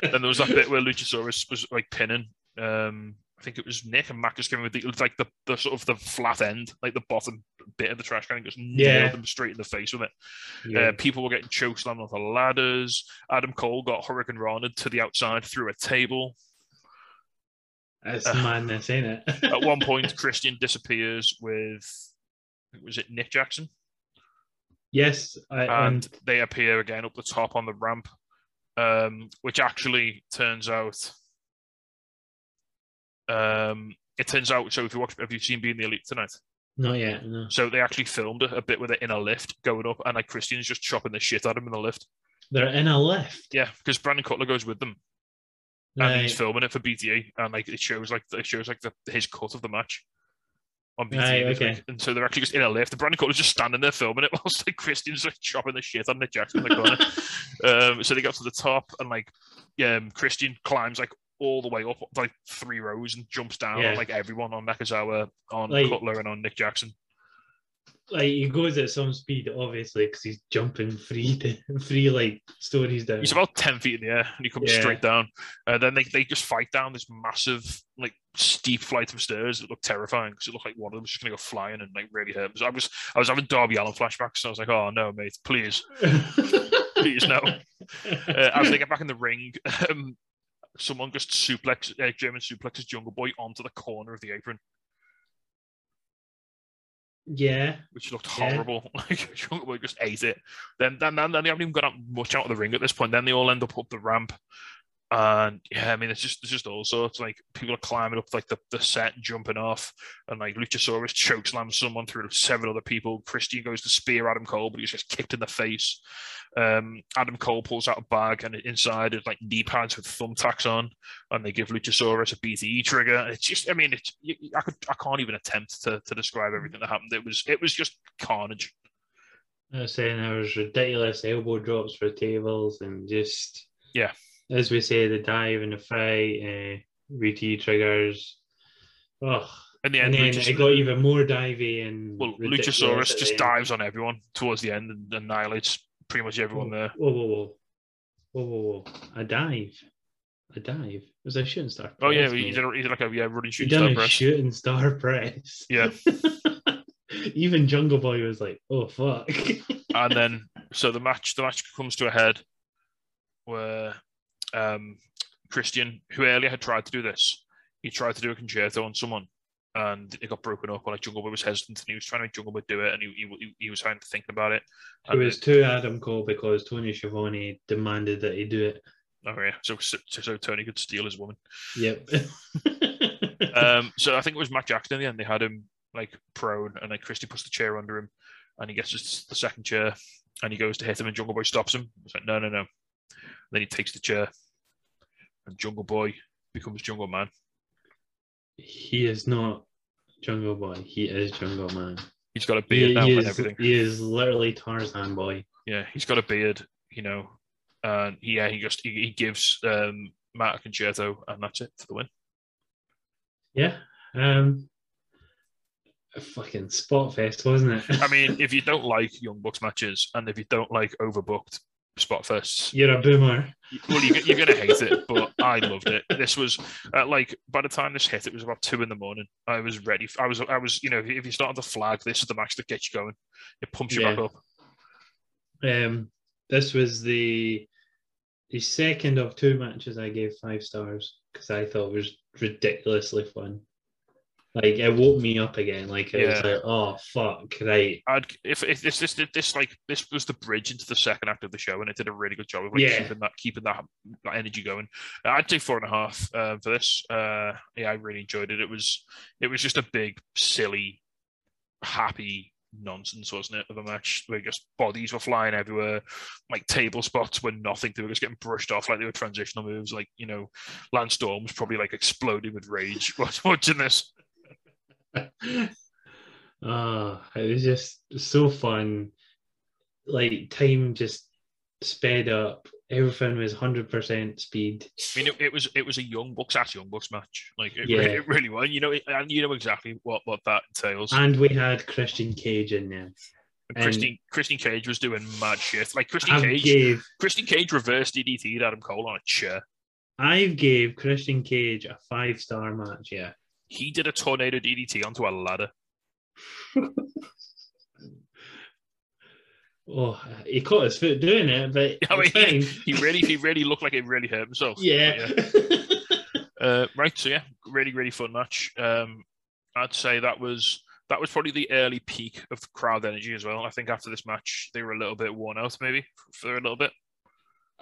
B: then there was that bit where Luchasaurus was like pinning. Um, I think it was Nick and Mac just came with the, like the, the sort of the flat end, like the bottom bit of the trash can, and just
C: Yeah.
B: nailed them straight in the face with it.
C: yeah.
B: Uh, people were getting chokeslammed off the ladders. Adam Cole got hurricanrana to the outside through a table.
C: That's
B: uh,
C: madness, ain't it?
B: At one point, Christian disappears with was it Nick Jackson,
C: yes, I,
B: and
C: and
B: they appear again up the top on the ramp, um, which actually turns out. Um, it turns out. So if you watch, have you seen Being the Elite tonight?
C: not yet. No.
B: So they actually filmed a, bit with it in a lift going up, and like Christian's just chopping the shit out of him in the lift.
C: They're in a lift.
B: Yeah, because Brandon Cutler goes with them. and he's filming it for BTE, and like it shows like it shows like the, his cut of the match on BTE,
C: Right,
B: like,
C: okay.
B: and so they're actually just in a lift. The Brandon Cutler's just standing there filming it whilst like Christian's like chopping the shit on Nick Jackson in the corner. um, so they got to the top, and like um, Christian climbs like all the way up like three rows and jumps down
C: Yeah.
B: on like everyone on Nakazawa, on
C: Like-
B: Cutler, and on Nick Jackson.
C: Like he goes at some speed, obviously, because he's jumping free to free like stories down.
B: He's about ten feet in the air, and he comes
C: Yeah.
B: straight down. Uh, then they, they just fight down this massive, like steep flight of stairs that looked terrifying because it looked like one of them was just gonna go flying and like really hurt. So I was I was having Darby Allin flashbacks, so I was like, oh no, mate, please, please no. Uh, as they get back in the ring, um, someone just suplex uh, German suplexes Jungle Boy onto the corner of the apron,
C: yeah,
B: which looked
C: Yeah.
B: horrible. Like Jungle Boy just ate it. Then then then, they haven't even got out much out of the ring at this point. Then they all end up up the ramp. And yeah, I mean, it's just it's just all sorts. Like people are climbing up like the, the set and jumping off, and like Luchasaurus chokeslams someone through seven other people. Christian goes to spear Adam Cole, but he's just kicked in the face. Um, Adam Cole pulls out a bag, and inside is like knee pads with thumbtacks on, and they give Luchasaurus a BTE trigger. It's just, I mean, it's I could I can't even attempt to, to describe everything that happened. It was it was just carnage.
C: I was saying there was ridiculous elbow drops for tables and just
B: Yeah.
C: As we say, the dive and the fry, uh, VT triggers. Oh,
B: In the
C: and then it got even more divey and
B: well, Luchasaurus just dives on everyone towards the end and annihilates pretty much everyone there.
C: Whoa, whoa, whoa, whoa, whoa, whoa! A dive, a dive. It was a shooting star.
B: Oh yeah,
C: press,
B: he did, a, he did like a yeah running shooting
C: done
B: star
C: a
B: press.
C: shooting star press.
B: Yeah.
C: Even Jungle Boy was like, "Oh fuck."
B: and then so the match the match comes to a head where um, Christian, who earlier had tried to do this, he tried to do a Con-Chair-To on someone, and it got broken up. Like Jungle Boy was hesitant, and he was trying to make Jungle Boy do it, and he he, he was trying to think about it.
C: It was to Adam Cole because Tony Schiavone demanded that he do it.
B: Oh yeah, so so, so Tony could steal his woman.
C: Yep.
B: Um, so I think it was Matt Jackson in the end. They had him like prone, and then Christie puts the chair under him, and he gets his- the second chair, and he goes to hit him, and Jungle Boy stops him. It's like no, no, no. Then he takes the chair, and Jungle Boy becomes Jungle Man.
C: he is not Jungle Boy. He is Jungle Man.
B: He's got a
C: He,
B: beard now
C: he
B: and
C: is,
B: everything.
C: he is literally Tarzan Boy.
B: Yeah, he's got a beard, you know, and he, yeah, he just he, he gives um, Matt a Con-Chair-To, and that's it for the win.
C: Yeah. Um. A fucking spot fest, wasn't it?
B: I mean, if you don't like Young Bucks matches, and if you don't like overbooked spot first.
C: You're a boomer.
B: well, you, you're gonna hate it. But I loved it. This was uh, like by the time this hit, it was about two in the morning. I was ready. I was, I was, you know, if you- start you the flag, this is the match that gets you going. It pumps you back up.
C: Um. This was the the second of two matches I gave five stars because I thought it was ridiculously fun. Like it woke me up again. Like it was like, oh fuck, right.
B: I'd if, if this this this like this was the bridge into the second act of the show, and it did a really good job of like
C: Yeah.
B: keeping that keeping that, that energy going. I'd say four and a half uh, for this. Uh, yeah, I really enjoyed it. It was it was just a big, silly, happy nonsense, wasn't it? Of a match where just bodies were flying everywhere, like table spots were nothing. They were just getting brushed off like they were transitional moves. Like you know, Lance Storm was probably like exploding with rage watching this.
C: Oh, it was just so fun. Like time just sped up. Everything was hundred percent speed.
B: I mean, it, it was it was a young bucks at young bucks match. Like it,
C: Yeah.
B: really, it really was. You know, it, and you know exactly what what that entails.
C: And we had Christian Cage in there.
B: And Christine Christine Cage was doing mad shit. Like Christian
C: I
B: Cage,
C: gave
B: Christine Cage reversed DDT'd Adam Cole on a chair.
C: I've gave Christian Cage a five star match. Yeah.
B: He did a tornado DDT onto a ladder.
C: Oh, he caught his foot doing it, but
B: I mean, he, he really he really looked like he really hurt himself.
C: yeah.
B: Uh, right, so yeah, really, really fun match. Um, I'd say that was that was probably the early peak of crowd energy as well. I think after this match, they were a little bit worn out, maybe for a little bit.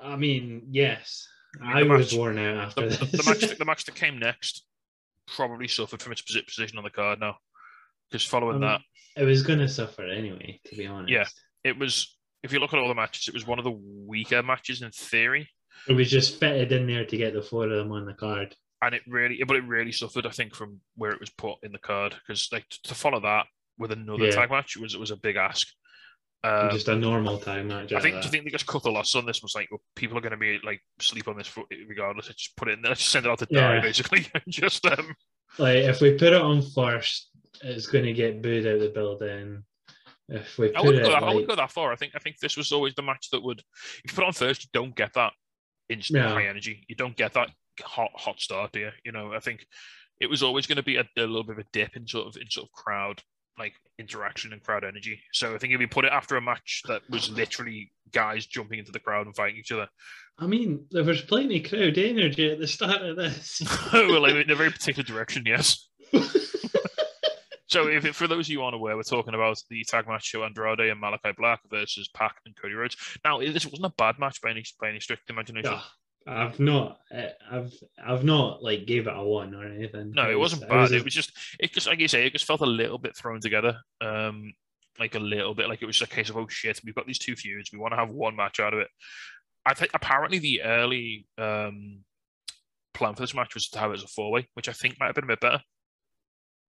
C: I mean, yes.
B: I mean,
C: I was
B: match-
C: worn out after
B: the,
C: this.
B: the match, the match that came next, probably suffered from its position on the card now, because following
C: Um,
B: that,
C: it was going to suffer anyway, to be honest.
B: Yeah. it was. If you look at all the matches, it was one of the weaker matches in theory,
C: It was just fitted in there to get the four of them on the card.
B: and it really, but it really suffered. I think from where it was put in the card, because like to follow that with another
C: Yeah.
B: tag match was it was a big ask. Um,
C: just a normal time match.
B: I think. Do you think they just cut the loss on this? Was like, well, people are going to be like sleep on this regardless. Let's just put it in there. Just send it out to die, basically. just um,
C: like if we put it on first, it's going to get booed out of the building. If we
B: I
C: put
B: wouldn't,
C: it,
B: go that, I
C: like,
B: wouldn't go that far. I think. I think this was always the match that would. If you put it on first, you don't get that instant
C: No.
B: high energy. You don't get that hot hot start, do you? You know, I think it was always going to be a, a little bit of a dip in sort of in sort of crowd like interaction and crowd energy. So I think if you put it after a match that was literally guys jumping into the crowd and fighting each other,
C: I mean, there was plenty crowd energy at the start of this.
B: well, in a very particular direction, yes. So, if for those of you unaware, we're talking about the tag match show Andrade and Malachi Black versus Pac and Cody Rhodes. Now, this wasn't a bad match by any by any strict imagination.
C: Ah, I've not, uh, I've, I've not like gave it a one or anything.
B: No, it
C: was-
B: wasn't bad. it was just, it just like you say, it just felt a little bit thrown together. Um, like a little bit, like it was just a case of oh shit, we've got these two feuds, we want to have one match out of it. I think apparently the early um plan for this match was to have it as a four way, which I think might have been a bit better.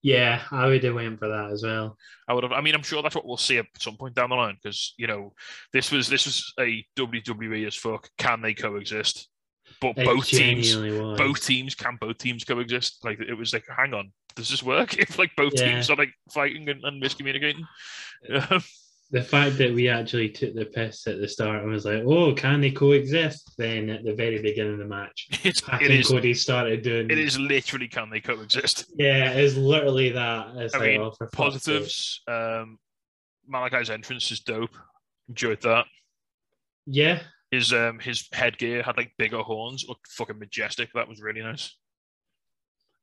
C: yeah, I would have went for that as well.
B: I would have. I mean, I'm sure that's what we'll see at some point down the line because you know this was this was a WWE as fuck. Can they coexist? But both teams, both teams can both teams coexist. Like it was like, hang on, does this work? If like both
C: Yeah.
B: teams are like fighting and, and miscommunicating, Um,
C: the fact that we actually took the piss at the start and was like, "Oh, can they coexist?" Then at the very beginning of the match,
B: it's it
C: and
B: is
C: Cody started doing.
B: it is literally can they coexist?
C: Yeah, it's literally that. It's
B: I
C: like,
B: mean,
C: oh, for fuck's sake.
B: Positives. Um, Malachi's entrance is dope. Enjoyed that.
C: Yeah,
B: His um his headgear had like bigger horns, looked fucking majestic. That was really nice.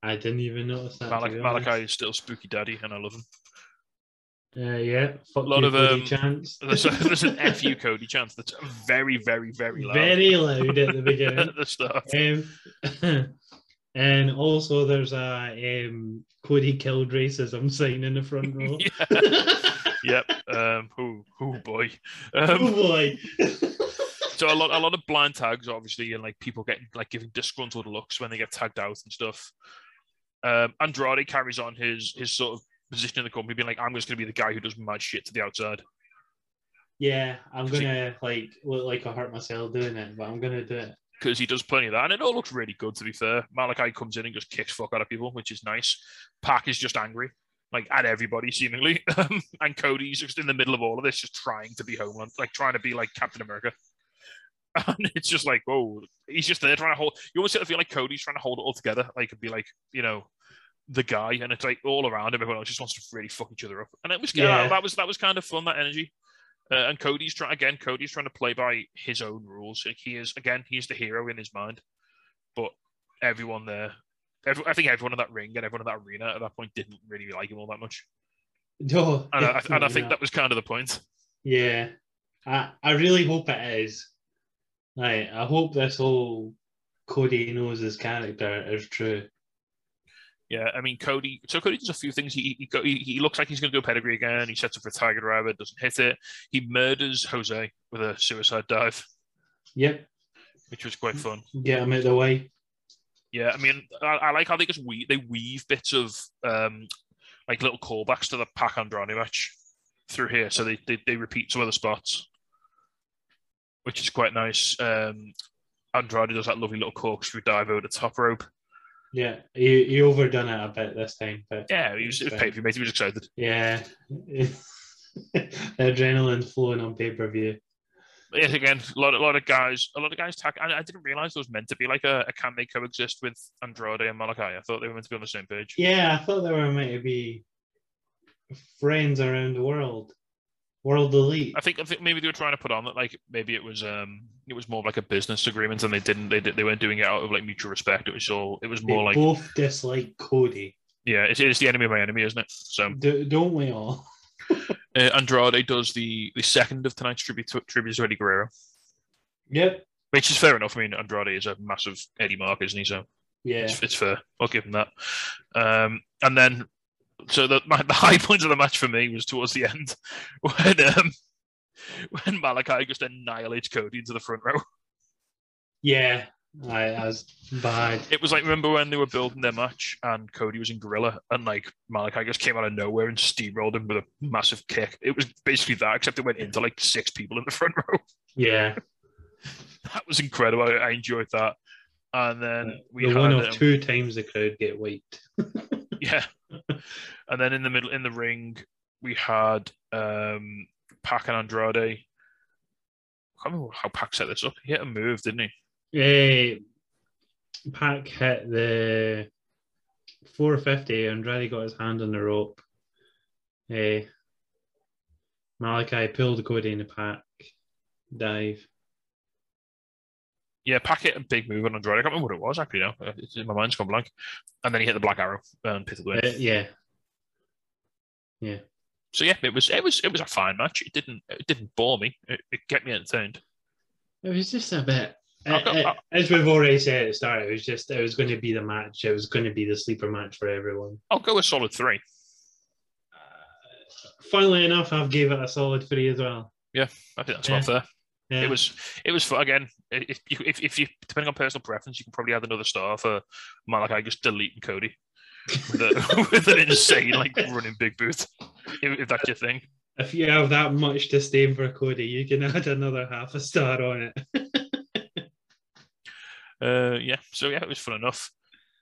C: I didn't even notice that. to
B: Malachi. Is still spooky daddy, and I love him.
C: Uh, yeah, fuck
B: lot
C: you,
B: of, um. There's, a, there's an FU Cody chance that's very, very, very loud.
C: Very loud at the beginning.
B: at the start.
C: Um, and also, there's a um, Cody killed racism sign in the front row.
B: Yep. Um, oh, oh boy.
C: oh
B: Um,
C: boy.
B: So a lot, a lot of blind tags, obviously, and like people getting like giving disgruntled looks when they get tagged out and stuff. Um, Andrade carries on his his sort of position in the company, being like, "I'm just going to be the guy who does mad shit to the outside."
C: yeah, I'm gonna like look like I hurt myself doing it, but I'm gonna do it.
B: because he does plenty of that, and it all looks really good. To be fair, Malachi comes in and just kicks fuck out of people, which is nice. Pac is just angry, like at everybody seemingly, Um, and Cody's just in the middle of all of this, just trying to be Homeland, like trying to be like Captain America. And it's just like, whoa, he's just there trying to hold. You almost sort of feel like Cody's trying to hold it all together, like and be like, you know, the guy, and it's like all around him. Everyone else just wants to really fuck each other up, and it was yeah,
C: Yeah.
B: that was that was kind of fun that energy. Uh, and Cody's trying again. Cody's trying to play by his own rules. Like he is again, he's the hero in his mind. But everyone there, every, I think everyone in that ring and everyone in that arena at that point didn't really like him all that much.
C: No,
B: And I, and I think
C: not.
B: that was kind of the point.
C: Yeah, I I really hope it is. Like, I hope this whole Cody knows his character is true.
B: Yeah, I mean Cody. So Cody does a few things. He he, go, he, he looks like he's going to go pedigree again. He sets up for Tiger Rabbit, doesn't hit it. He murders Jose with a suicide dive,
C: Yep,
B: which was quite fun.
C: get him out the way.
B: Yeah, I mean, I, I like how they just weave, they weave bits of um, like little callbacks to the Pac Andrade match through here, so they, they they repeat some of the spots, which is quite nice. Um, Andrade does that lovely little corkscrew dive over the top rope.
C: Yeah, he, he overdone it a bit this time, but
B: Yeah, he was, it was pay per view, mate. He was excited.
C: yeah, the adrenaline's flowing on pay per view.
B: Yes, again, a lot, a lot of guys, a lot of guys. Tack, I, I didn't realize it was meant to be like a, a can they coexist with Andrade and Malachi. I thought they were meant to be on the same page.
C: Yeah, I thought they were meant to be friends around the world, world elite.
B: I think I think maybe they were trying to put on that like maybe it was um it was more like a business agreement and they didn't they did, they weren't doing it out of like mutual respect. It was all it was
C: They
B: more like
C: both dislike Cody.
B: yeah, it's, it's the enemy of my enemy, isn't it? So
C: D- don't we all?
B: uh, Andrade does the the second of tonight's tribute to, tribute to Eddie Guerrero,
C: Yep.
B: which is fair enough. I mean Andrade is a massive Eddie Mark, isn't he? So
C: Yeah.
B: it's, it's fair. I'll give him that. Um, and then so the my, the high point of the match for me was towards the end when um when Malachi just annihilates Cody into the front row.
C: Yeah. I, I was bad.
B: It was like remember when they were building their match and Cody was in Gorilla and like Malachi just came out of nowhere and steamrolled him with a massive kick. It was basically that, except it went into like six people in the front row.
C: Yeah.
B: That was incredible. I, I enjoyed that. And then we
C: the
B: had
C: one of
B: um,
C: two times the crowd get wiped.
B: yeah. and then in the middle in the ring we had um Pac and Andrade. I can't remember how Pac set this up. He hit a move, didn't he?
C: Eh, Pac hit the 450. Andrade got his hand on the rope. Eh, Malachi pulled Cody in the pack. Dive.
B: Yeah, Pac hit a big move on Andrade. I can't remember what it was actually now. Uh, It's, my mind's gone blank. And then he hit the black arrow and pitted away.
C: Eh, yeah. Yeah.
B: So yeah, it was it was it was a fine match. It didn't it didn't bore me. It, it kept me entertained.
C: It was just a bit. Uh, uh, as we've already said at the start, it was just it was going to be the match. It was going to be the sleeper match for everyone.
B: I'll go a solid three.
C: Funnily enough, I've gave it a solid three as well.
B: Yeah, I think that's
C: Yeah.
B: about fair.
C: Yeah.
B: It was it was again. If you if, if you depending on personal preference, you can probably add another star for Malachi just deleting Cody with, a, with an insane like running big boot. If, if that's your thing.
C: If you have that much disdain for Cody, you can add another half a star on it.
B: Uh, yeah, so yeah, it was fun enough.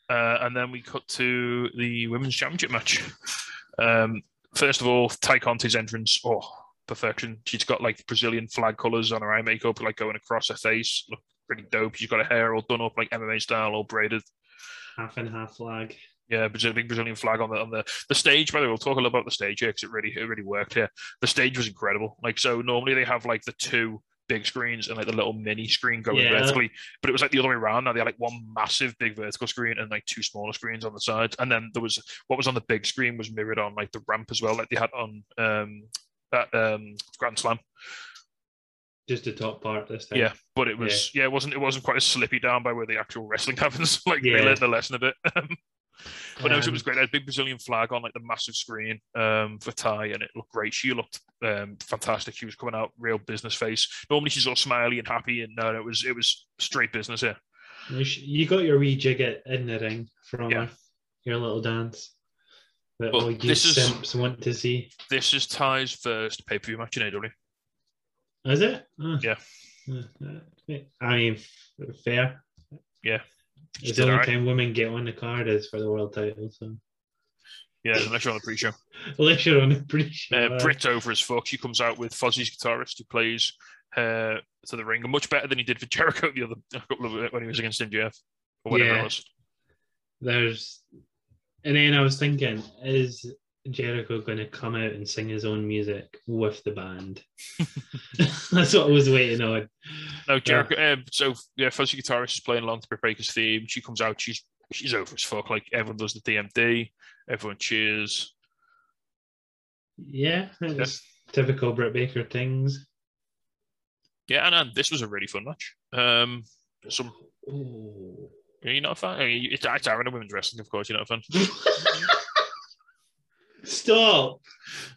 B: Uh, and then we cut to the women's championship match. Um, first of all, Tay Conti's entrance, oh, perfection. She's got like Brazilian flag colours on her eye makeup, like going across her face. Look pretty dope. She's got her hair all done up like MMA style, all braided.
C: half and half flag.
B: Yeah, Brazil, big Brazilian flag on the on the the stage. By the way, we'll talk a little about the stage here because it really it really worked here. The stage was incredible. Like so, normally they have like the two big screens and like the little mini screen going
C: Yeah.
B: vertically, but it was like the other way around. Now they had like one massive big vertical screen and like two smaller screens on the sides, and then there was what was on the big screen was mirrored on like the ramp as well, like they had on um that um Grand Slam.
C: Just the top part this time.
B: Yeah, but it was yeah. it wasn't it wasn't quite as slippy down by where the actual wrestling happens. like they learned the lesson a bit. but no, it
C: Um,
B: was great. They had a big Brazilian flag on like the massive screen um, for Tay, and it looked great. She looked um, fantastic. She was coming out real business face. Normally she's all smiley and happy, and no, no, it was it was straight business here.
C: You, got your wee jig in the ring from
B: Yeah.
C: her, your little dance that
B: Well,
C: all you
B: this is-
C: simps want to see.
B: This is Tay's first pay per view match in AEW.
C: Is it? Oh.
B: Yeah.
C: I mean, fair.
B: Yeah.
C: It's
B: She
C: the only
B: alright.
C: time women get on the card is for the world title. So
B: Yeah, unless you're on the pre-show.
C: unless you're on the pre-show,
B: Uh, Britt's over as fuck. She comes out with Fozzy's guitarist who plays her to the ring, and much better than he did for Jericho the other couple of when he was against MJF or whatever
C: Yeah.
B: it was.
C: there's, and then I was thinking, is Jericho going to come out and sing his own music with the band? That's what I was waiting on.
B: No, Jericho. Um, so yeah, Fozzy guitarist is playing along to Britt Baker's theme. She comes out. She's she's over as fuck. Like everyone does the DMD. Everyone cheers.
C: Yeah, it's typical Britt Baker things.
B: Yeah, and, and this was a really fun match. Um, some
C: Ooh.
B: You're not a fan. I mean, it's, it's Aaron and women's wrestling, of course. You're not a fan.
C: Stop!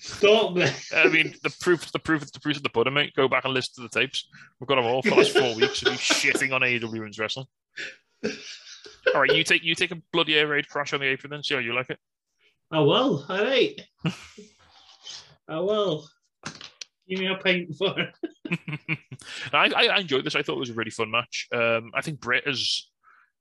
C: Stop this!
B: I mean, the proof, the proof, the proof of the pudding, mate. Go back and listen to the tapes. We've got them all for the last four weeks of you shitting on AEW women's wrestling. All right, you take you take a bloody air raid crash on the apron then. See how you like it.
C: I will. All right. I will. Give me a pint for.
B: I, I I enjoyed this. I thought it was a really fun match. Um, I think Britt has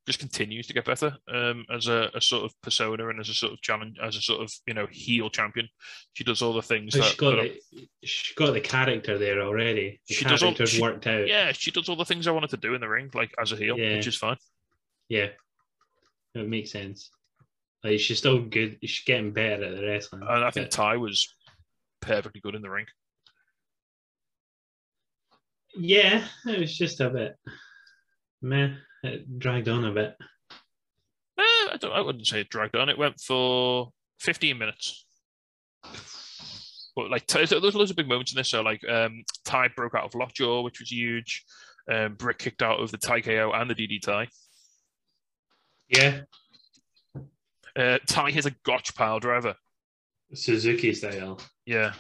B: just continues to get better um, as a, a sort of persona and as a sort of challenge, as a sort of you know heel champion. She does all the things
C: She's
B: that,
C: got
B: that
C: the, she's got the character there already. The
B: She does all- she-
C: worked out.
B: yeah, she does all the things I wanted to do in the ring, like as a heel,
C: Yeah.
B: which is fine.
C: Yeah. It makes sense. Like she's still good. She's getting better at the wrestling.
B: And I think Tay was perfectly good in the ring.
C: yeah, it was just a bit meh. It dragged on a bit.
B: Eh, I, don't, I wouldn't say it dragged on. It went for 15 minutes. But like, t- there was loads of big moments in this. So like, um, Tay broke out of Lockjaw, which was huge. Um, Britt kicked out of the TayKO and the DDTay.
C: Yeah.
B: Uh, Tay hit a Gotch pile driver.
C: Suzuki style.
B: Yeah,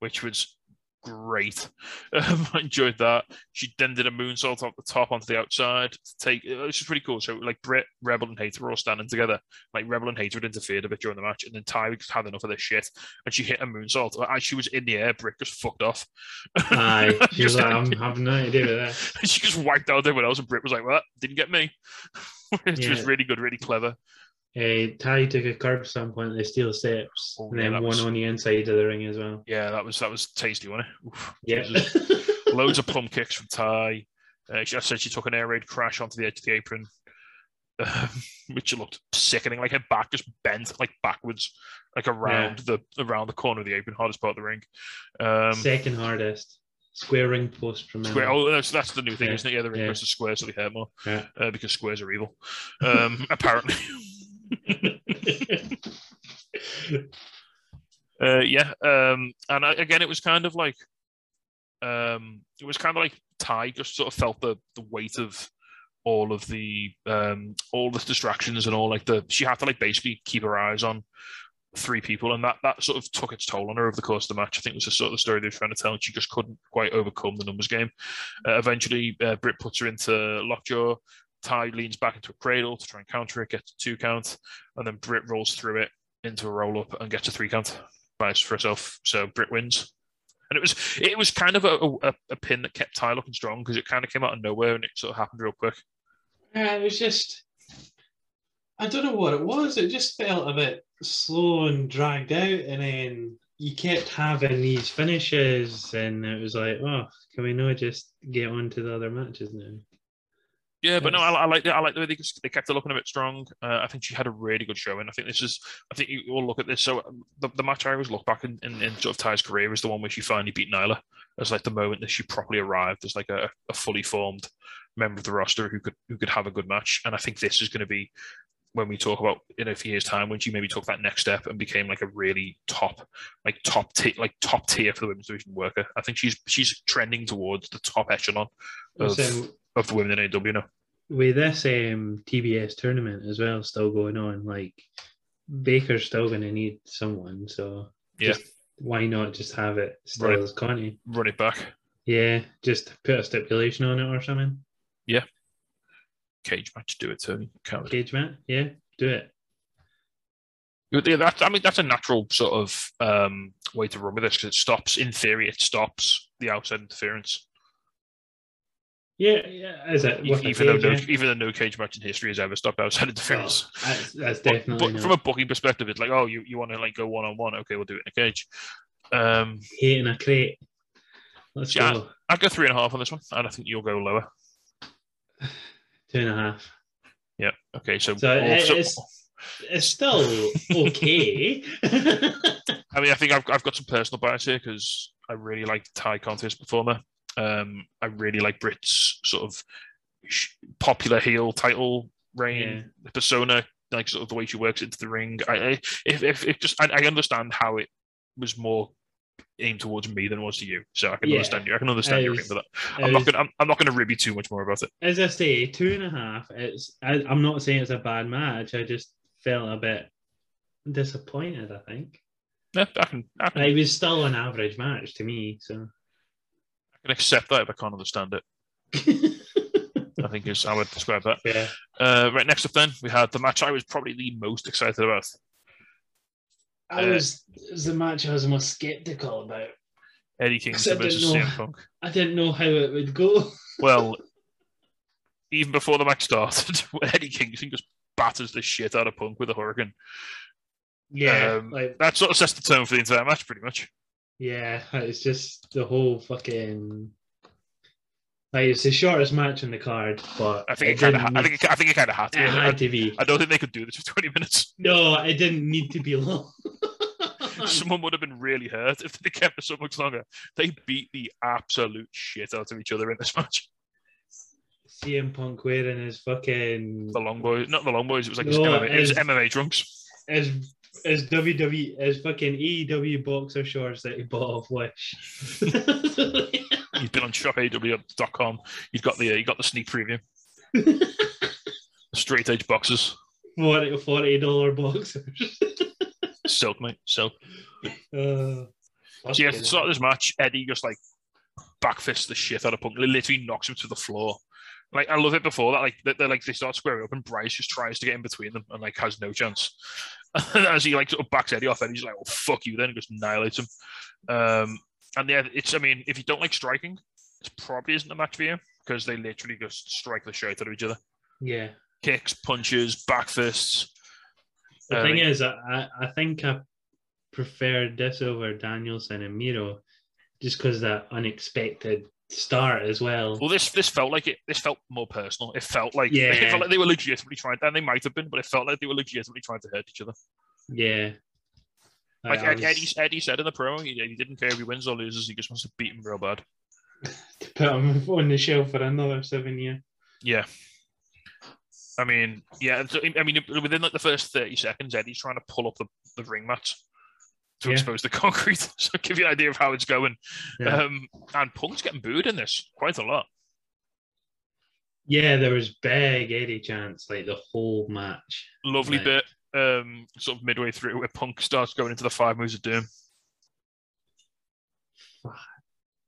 B: which was great. Um, I enjoyed that. She then did a moonsault off the top onto the outside to take. It was just really cool. So like Britt, Rebel, and Hayter were all standing together. Like Rebel and Hayter had interfered a bit during the match, and then Tay just had enough of this shit, and she hit a moonsault. As she was in the air, Britt just fucked off.
C: Aye. She was like, I'm having do with that.
B: she just wiped out everyone else, and Britt was like, "Well, didn't get me," which was really good, really clever.
C: Uh, Tay took a curb stomp on the steel steps,
B: Oh,
C: and
B: yeah,
C: then one
B: was-
C: on the inside of the ring as well.
B: Yeah, that was that was tasty, wasn't it? Oof,
C: Yeah.
B: Loads of plum kicks from Tay. Uh, she, I said she took an air raid crash onto the edge of the apron, um, which looked sickening. Like her back just bent like backwards, like around the around the corner of the apron, hardest part of the ring. Um,
C: Second hardest. Square ring post from
B: square, oh, that's, that's the new thing,
C: Yeah,
B: isn't it? Yeah, the ring
C: yeah.
B: goes to square, so they hurt more
C: Yeah.
B: uh, because squares are evil. Um, apparently, uh, yeah. Um, and I, again, it was kind of like Um, it was kind of like Tay just sort of felt the the weight of all of the um all the distractions and all like the she had to like basically keep her eyes on three people and that that sort of took its toll on her over the course of the match. I think it was the sort of the story they were trying to tell and she just couldn't quite overcome the numbers game. Uh, eventually uh, Britt puts her into lockjaw. Tay leans back into a cradle to try and counter it, gets a two count, and then Britt rolls through it into a roll up and gets a three count. Nice for herself. So Britt wins. And it was it was kind of a, a, a pin that kept Tay looking strong because it kind of came out of nowhere and it sort of happened real quick.
C: Yeah, it was just. I don't know what it was. It just felt a bit slow and dragged out, and then you kept having these finishes, and it was like, oh, can we not just get on to the other matches now?
B: Yeah, but no, I, I like the, I like the way they, they kept her looking a bit strong. Uh, I think she had a really good showing. I think this is, I think you all look at this. So um, the, the match I always look back in, in, in sort of Tay's career is the one where she finally beat Nyla as like the moment that she properly arrived as like a, a fully formed member of the roster who could who could have a good match. And I think this is going to be when we talk about in a few years' time when she maybe took that next step and became like a really top, like top tier, like top tier for the women's division worker. I think she's she's trending towards the top echelon of,
C: So,
B: of the women in AW now.
C: with this um, TBS tournament as well still going on, like Baker's still going to need someone. So
B: Yeah.
C: just, why not just have it still
B: Right.
C: as Connie?
B: Run it back.
C: Yeah, just put a stipulation on it or something. Yeah.
B: Cage match, do it, Tony.
C: Cage match. Yeah, do it.
B: Yeah, that, I mean, that's a natural sort of um, way to run with this because it stops, in theory, it stops the outside interference.
C: Yeah, yeah. Is it?
B: E- even though no,
C: cage,
B: even though no cage match in history has ever stopped outside
C: yeah?
B: interference.
C: Well, that's, that's definitely
B: but
C: not.
B: from a booking perspective, it's like, oh, you, you want to like go one on one? Okay, we'll do it in a cage. Um,
C: hating a crate. Let's
B: Yeah.
C: go.
B: I'd go three and a half on this one, and I think you'll go lower.
C: Two and a half.
B: Yeah. Okay. So,
C: So
B: also-
C: it's it's still okay.
B: I mean, I think I've, I've got some personal bias here because I really like the Thai contest performer. Um, I really like Britt's sort of popular heel title reign
C: Yeah.
B: persona, like sort of the way she works into the ring. I, I if, if, if just I, I understand how it was more aimed towards me than it was to you, so I can
C: Yeah.
B: understand you. I can understand your
C: It
B: reason
C: was-
B: for that. I'm not gonna I'm, I'm not gonna rib you too much more about it.
C: as I say, two and a half. It's I, I'm not saying it's a bad match. I just felt a bit disappointed. I think
B: Yeah, I can I can,
C: it was still an average match to me. So
B: can accept that if I can't understand it. I think is how I would describe that.
C: yeah,
B: Uh, right next up, then we had the match I was probably the most excited about.
C: I
B: Uh,
C: was it was the match I was most skeptical about.
B: Eddie Kingston
C: I
B: versus
C: know.
B: CM Punk.
C: I didn't know how it would go.
B: Well, even before the match started, Eddie Kingston just batters the shit out of Punk with a hurricane.
C: Yeah,
B: Um,
C: like
B: That sort of sets the tone for the entire match, pretty much.
C: Yeah, it's just the whole fucking. Like it's the shortest match on the card, but
B: I think it,
C: it
B: kind of. I think. It, I think it kind of had to.
C: Had to be.
B: I don't think they could do this for twenty minutes.
C: No, it didn't need to be long.
B: Someone would have been really hurt if they kept it so much longer. They beat the absolute shit out of each other in this match.
C: CM Punk wearing his fucking
B: The long boys, not the long boys. It was like his
C: No,
B: MMA, it was MMA trunks.
C: his his WWE his fucking AEW boxer shorts that he bought off Wish.
B: You've been on shopaew.com. You've got the uh, you got the sneak preview. Straight edge boxes,
C: Forty forty dollar boxers.
B: silk mate, silk.
C: Uh,
B: So yeah, at the start of this match, Eddie just like backfists the shit out of Punk, literally knocks him to the floor. Like I love it before that, like they they're like they start squaring up, and Bryce just tries to get in between them and like has no chance. As he like sort of backs Eddie off, and he's like, "Oh fuck you!" Then and just annihilates him. Um, and yeah, it's I mean, if you don't like striking, it probably isn't a match for you because they literally just strike the shit out of each other.
C: yeah.
B: Kicks, punches, back fists.
C: The
B: Uh,
C: thing is, I, I I think I prefer this over Danielson and Miro, just because that unexpected start as well.
B: Well, this this felt like it. This felt more personal. It felt like
C: Yeah.
B: it felt like they were legitimately trying, and they might have been, but it felt like they were legitimately trying to hurt each other.
C: Yeah.
B: Like
C: I- I
B: Ed,
C: was-
B: Eddie, Eddie said in the promo, he, he didn't care if he wins or loses. He just wants to beat him real bad.
C: to put him on the shelf for another seven year.
B: Yeah. I mean, yeah. I mean, within like the first thirty seconds, Eddie's trying to pull up the, the ring mats, to
C: Yeah.
B: expose the concrete. so give you an idea of how it's going.
C: Yeah.
B: Um, and Punk's getting booed in this quite a lot.
C: Yeah, there was big Eddie chance like the whole match.
B: Lovely
C: Right.
B: bit, um, sort of midway through where Punk starts going into the five moves of doom.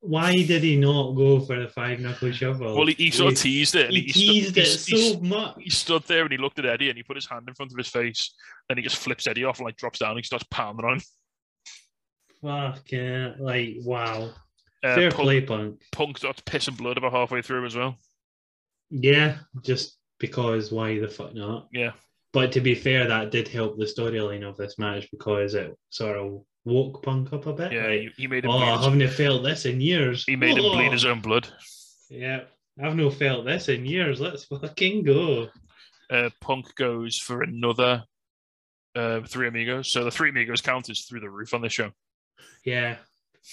C: Why did he not go for the five knuckle shovel?
B: Well, he, he sort of teased it. And
C: he
B: he,
C: teased
B: stood,
C: it
B: he- he-
C: so much.
B: he stood there and he looked at Eddie and he put his hand in front of his face. Then he just flips Eddie off and like drops down and he starts pounding on him.
C: Fucking like wow.
B: Uh,
C: Fair
B: Punk,
C: play, Punk.
B: Punk starts pissing blood about halfway through as well.
C: Yeah, just because why the fuck not?
B: Yeah.
C: But to be fair, that did help the storyline of this match because it sort of woke Punk up a bit.
B: Yeah,
C: like,
B: he, made him
C: oh,
B: bleed
C: I haven't felt this in years.
B: he made him
C: Oh.
B: bleed his own blood.
C: Yeah, I've no felt this in years. Let's fucking go.
B: Uh, Punk goes for another uh, three amigos. So the three amigos count is through the roof on this show.
C: Yeah,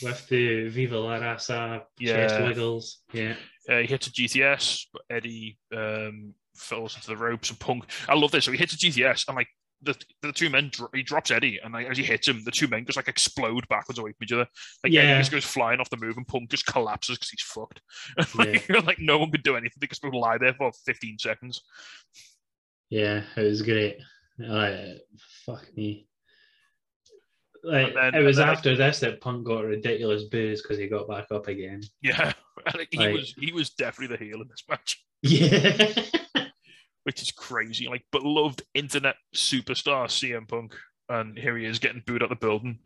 C: with the Viva La Raza
B: Yeah.
C: chest wiggles. Yeah,
B: Uh, he hits a GTS, but Eddie um, falls into the ropes and Punk. I love this. So he hits a GTS and like the, the two men, dro- he drops Eddie, and like, as he hits him, the two men just like explode backwards away from each other. Like
C: Yeah.
B: Eddie just goes flying off the move, and Punk just collapses because he's fucked. like, like no one could do anything. They just both lie there for 15 seconds.
C: yeah, it was great. Like, fuck me. Like,
B: then-
C: it was
B: I-
C: after this that Punk got ridiculous boos because he got back up again.
B: Yeah, like, he
C: Like-
B: was he was definitely the heel in this match,
C: Yeah.
B: which is crazy. Like beloved internet superstar CM Punk, and here he is getting booed out the building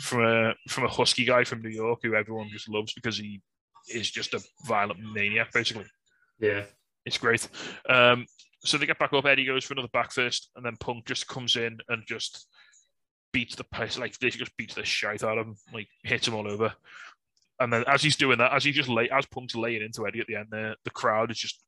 B: from a from a husky guy from New York who everyone just loves because he is just a violent maniac, basically.
C: yeah.
B: It's great. Um, so they get back up. Eddie goes for another back fist, and then Punk just comes in and just beats the piss, like they just beats the shit out of him, like hits him all over. And then as he's doing that, as he just lay, as Punk's laying into Eddie at the end, there, the crowd is just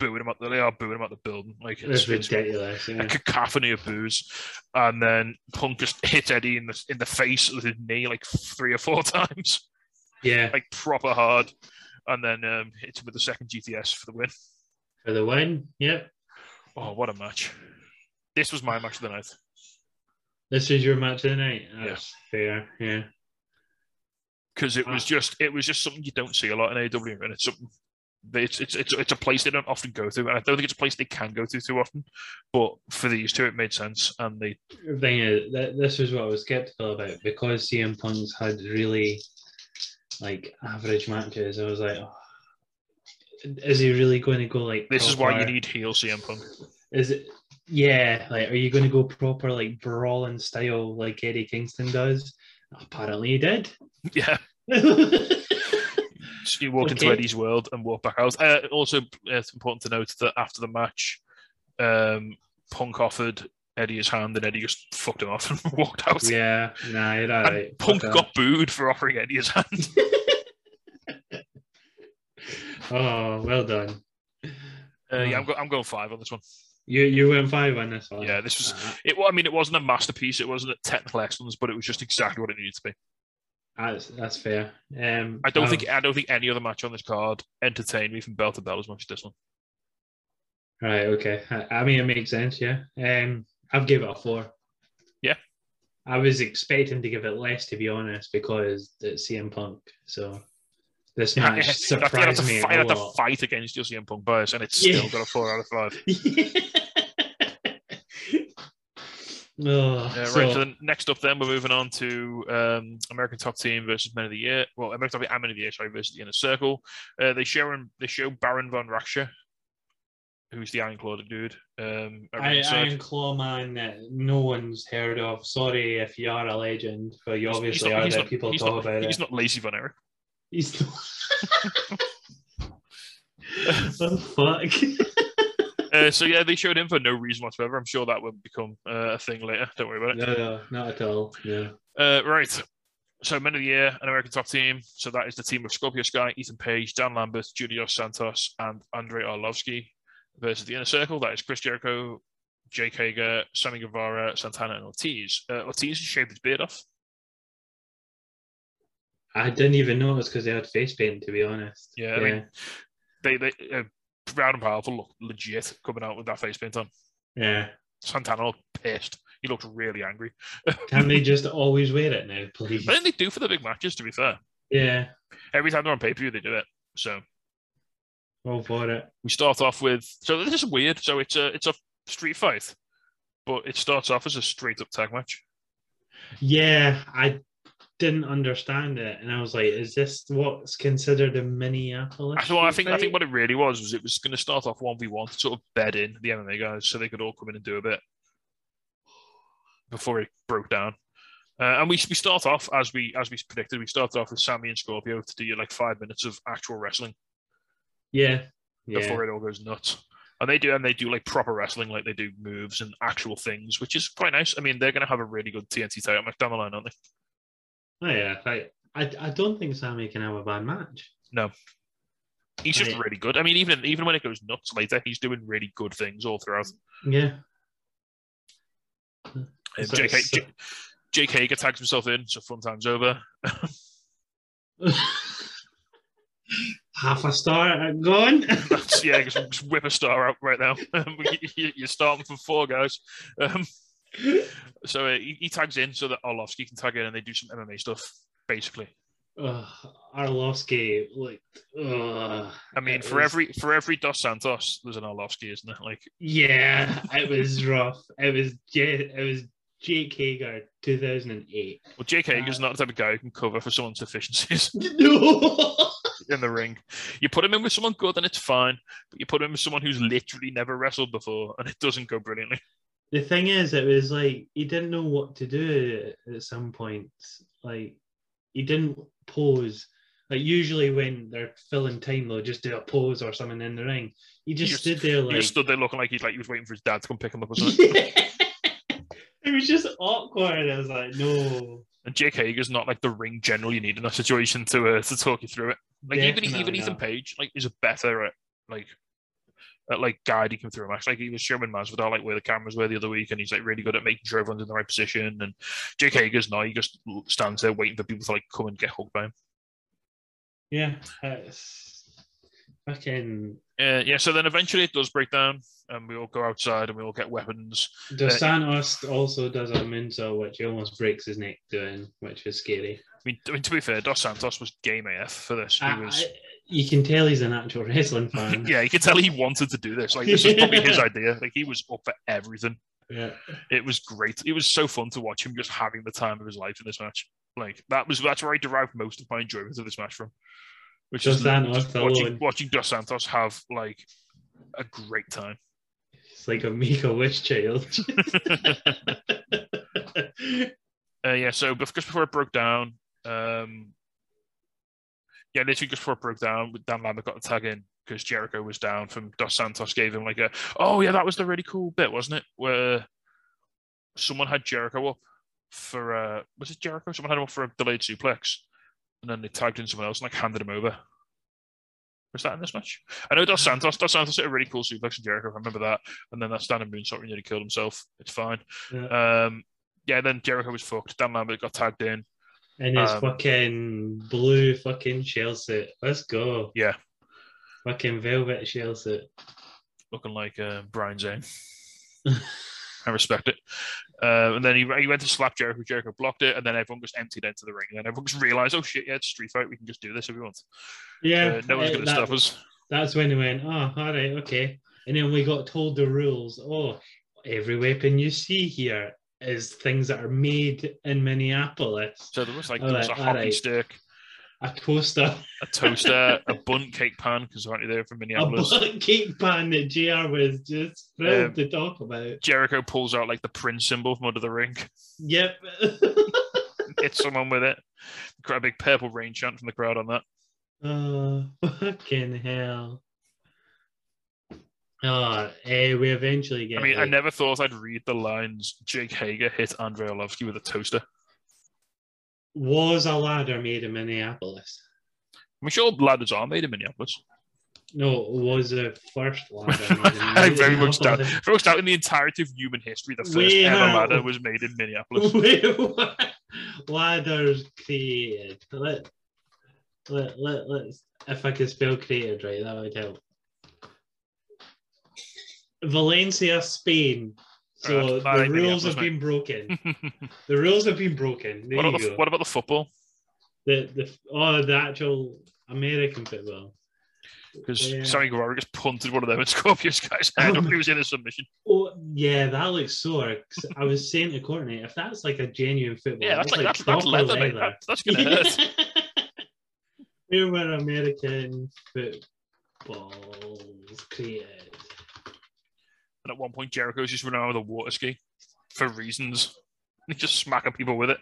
B: booing him out. They are booing him out the building, like it's, it's
C: ridiculous.
B: a cacophony of boos. And then Punk just hits Eddie in the in the face with his knee like three or four times,
C: yeah.
B: like proper hard. And then um, hits him with the second GTS for the win.
C: For the win. Yep.
B: Oh, what a match! This was my match of the night.
C: This is your match of the night.
B: Yeah.
C: That's fair. Yeah.
B: because it was
C: Ah.
B: just it was just something you don't see a lot in AEW, and it's something it's it's it's, it's a place they don't often go to, and I don't think it's a place they can go to too often. But for these two, it made sense, and they
C: The thing is, that this is what I was skeptical about because CM Punk's had really like average matches. I was like, oh, is he really going to go like?
B: this is why you need heel CM Punk.
C: Is it? Yeah, like, are you going to go proper like brawling style like Eddie Kingston does? Apparently, he did.
B: Yeah, so you walk into Eddie's world and walk back out. Uh, also, it's important to note that after the match, um, Punk offered Eddie his hand, and Eddie just fucked him off and walked out.
C: yeah, nah, you're
B: And
C: right.
B: Punk
C: Fuck
B: got booed for offering Eddie his hand.
C: Oh, well done.
B: Uh, yeah, I'm, go- I'm going five on this one.
C: You you went five on this one.
B: Yeah, this was-
C: Ah,
B: It, I mean, it wasn't a masterpiece. It wasn't a technical excellence, but it was just exactly what it needed to be.
C: that's that's fair. Um,
B: I don't
C: I've-
B: think I don't think any other match on this card entertained me from bell to bell as much as this one.
C: Right. Okay. I, I mean, it makes sense. Yeah. Um, I've give it a four.
B: Yeah.
C: I was expecting to give it less, to be honest, because it's CM Punk. So this
B: Yeah,
C: match
B: to,
C: surprised me
B: fight, you have to fight against your CM Punk bias, and it's
C: Yeah.
B: still got a four out of five.
C: oh,
B: Yeah, right. So then next up, then we're moving on to um, American Top Team versus Men of the Year. Well, American Top Team and Men of the Year, sorry, versus the Inner Circle. Uh, they show they show Baron von Raschke, who's the Iron Claw dude. Um,
C: I. Iron Claw man that no one's heard of. Sorry if you are a legend, but you
B: He's-
C: obviously
B: he's not-
C: are
B: he's
C: that
B: not-
C: people
B: he's
C: talk
B: not,
C: about
B: He's
C: it.
B: not lazy von Erich.
C: He's oh fuck.
B: Uh, so yeah, they showed him for no reason whatsoever. I'm sure that will become uh, a thing later. Don't worry about it.
C: no, no, not at all. Yeah.
B: Uh, right. So Men of the Year, an American top team. So that is the team of Scorpio Sky, Ethan Page, Dan Lambert, Junior dos Santos, and Andrei Arlovsky versus the Inner Circle. That is Chris Jericho, Jake Hager, Sammy Guevara, Santana, and Ortiz. Uh, Ortiz has shaved his beard off.
C: I didn't even notice because they had face paint. To be honest.
B: Yeah, I mean- They, they uh, Proud and Powerful look legit coming out with that face paint on.
C: yeah.
B: Santana looked pissed. He looked really angry.
C: Can they just always wear it now, please?
B: I think they do for the big matches. To be fair,
C: Yeah,
B: every time they're on pay per view, they do it. So
C: all for it.
B: we start off with. So this is weird. So it's a it's a street fight, but it starts off as a straight up tag match.
C: Yeah, I didn't understand it, and I was like, "Is this what's considered a Minneapolis?"
B: I thought I think I think what it really was was it was going to start off one v one sort of bed in the MMA guys so they could all come in and do a bit before it broke down. Uh, and we we start off as we as we predicted. We started off with Sammy and Scorpio to do like five minutes of actual wrestling
C: Yeah, yeah.
B: before it all goes nuts. And they do, and they do like proper wrestling, like they do moves and actual things, which is quite nice. I mean, they're going to have a really good TNT title match down the line, aren't they?
C: Oh yeah, I, I I don't think Sammy can have a bad match.
B: No, he's just really good. I mean, even even when it goes nuts later, he's doing really good things all throughout.
C: Yeah.
B: Um,
C: So-
B: JK,
C: so-
B: J- Jake Hager tags himself in, so fun time's over.
C: Half a star gone.
B: That's, yeah, just, just whip a star out right now. You- You're starting from four guys. Um, so uh, he, he tags in so that Arlovsky can tag in and they do some MMA stuff, basically.
C: Ugh, Arlovsky, like.
B: I mean, for
C: was-
B: every for every Dos Santos, there's an Arlovsky, isn't it? Like,
C: yeah, it was rough. It was J- it was Jake Hager, two thousand and eight.
B: well, Jake Hager's not the type of guy who can cover for someone's deficiencies
C: No.
B: in the ring. You put him in with someone good and it's fine, but you put him with someone who's literally never wrestled before and it doesn't go brilliantly.
C: The thing is, it was like he didn't know what to do at some points. Like he didn't pose. Like usually when they're filling time, they'll just do a pose or something in the ring. He just,
B: just-
C: stood there
B: He
C: like
B: just stood there looking like he's like he was waiting for his dad to come pick him up or something.
C: it was just awkward. I was like, no.
B: And Jake Hager's not like the ring general you need in that situation to uh, to talk you through it. Like even
C: Definitely
B: even Ethan
C: not.
B: Page like is a better at like at like guiding him through a match. Like he was showing Masvidal like where the cameras were the other week, and he's like really good at making sure everyone's in the right position. And Jake Hager's not; he just stands there waiting for people to like come and get hugged by him.
C: Yeah, it's fucking
B: Uh, yeah. So then eventually it does break down, and we all go outside and we all get weapons.
C: Dos Santos also does a moonsault, which he almost breaks his neck doing, which is scary.
B: I mean, I mean to be fair, Dos Santos was game AF for this. He was.
C: You can tell he's an actual wrestling fan.
B: yeah, you can tell he wanted to do this. Like this was probably his idea. Like he was up for everything.
C: yeah.
B: It was great. It was so fun to watch him just having the time of his life in this match. Like that was that's where I derived most of my enjoyment of this match from. Which
C: Dos
B: is
C: Santos
B: just watching, watching Dos Santos have like a great time.
C: It's like a Make a Wish child.
B: Uh, yeah, so because before it broke down, um, yeah, literally just before it broke down, with Dan Lambert got the tag in because Jericho was down from Dos Santos gave him like a, oh yeah, that was the really cool bit, wasn't it? Where someone had Jericho up for, uh, was it Jericho? Someone had him up for a delayed suplex and then they tagged in someone else and like handed him over. Was that in this match? I know Dos Santos. Dos Santos hit a really cool suplex in Jericho. I remember that. And then that standing moonsault when he nearly killed himself. It's fine.
C: Yeah.
B: Um, yeah, then Jericho was fucked. Dan Lambert got tagged in.
C: And his
B: Um,
C: fucking blue fucking shell suit. Let's go.
B: Yeah,
C: Fucking velvet shell suit.
B: looking like uh, Brian Zane. I respect it. Uh, and then he, he went to slap Jericho. Jericho blocked it, and then everyone just emptied into the ring. And then everyone just realized, oh shit, yeah, it's a street fight. We can just do this if we want.
C: Yeah.
B: Uh, no one's going to stop us.
C: That's when they went, oh, all right, okay. And then we got told the rules. Oh, every weapon you see here is things that are made in Minneapolis.
B: So there was like there was a hockey
C: right.
B: stick,
C: A toaster,
B: a toaster, a bundt cake pan because they're actually
C: there from
B: Minneapolis?
C: a butt cake pan that JR was just thrilled
B: Um,
C: to talk about.
B: Jericho pulls out like the Prince symbol from under the ring,
C: Yep.
B: hits someone with it. Got a big purple rain chant from the crowd on that.
C: oh, fucking hell. Eh, we eventually get.
B: I mean, I never thought I'd read the lines Jake Hager hit Andrei Arlovsky with a toaster.
C: was a ladder made in Minneapolis.
B: I'm sure ladders are made in Minneapolis.
C: No, it was the first ladder. made in
B: I very much doubt. Very much doubt in the entirety of human history, the first
C: We
B: ever
C: have-
B: ladder was made in Minneapolis.
C: Ladders created. Let, let, let, let's, if I could spell created right, that would help. Valencia, Spain. So
B: that
C: the rules have been broken. The rules have been broken. There
B: what, about the, what about the football?
C: The the oh the actual American football.
B: Because
C: Yeah.
B: Sammy Guevara just punted one of them and Scorpio Sky's head when he was in a submission.
C: Oh yeah, that looks sore. I was saying to Courtney, if that's like a genuine football,
B: Yeah, that's like, that's, that's leather, mate. That, that's gonna hurt.
C: Where were American footballs created?
B: And at one point, Jericho's just running around with a water ski for reasons. He's just smacking people with it.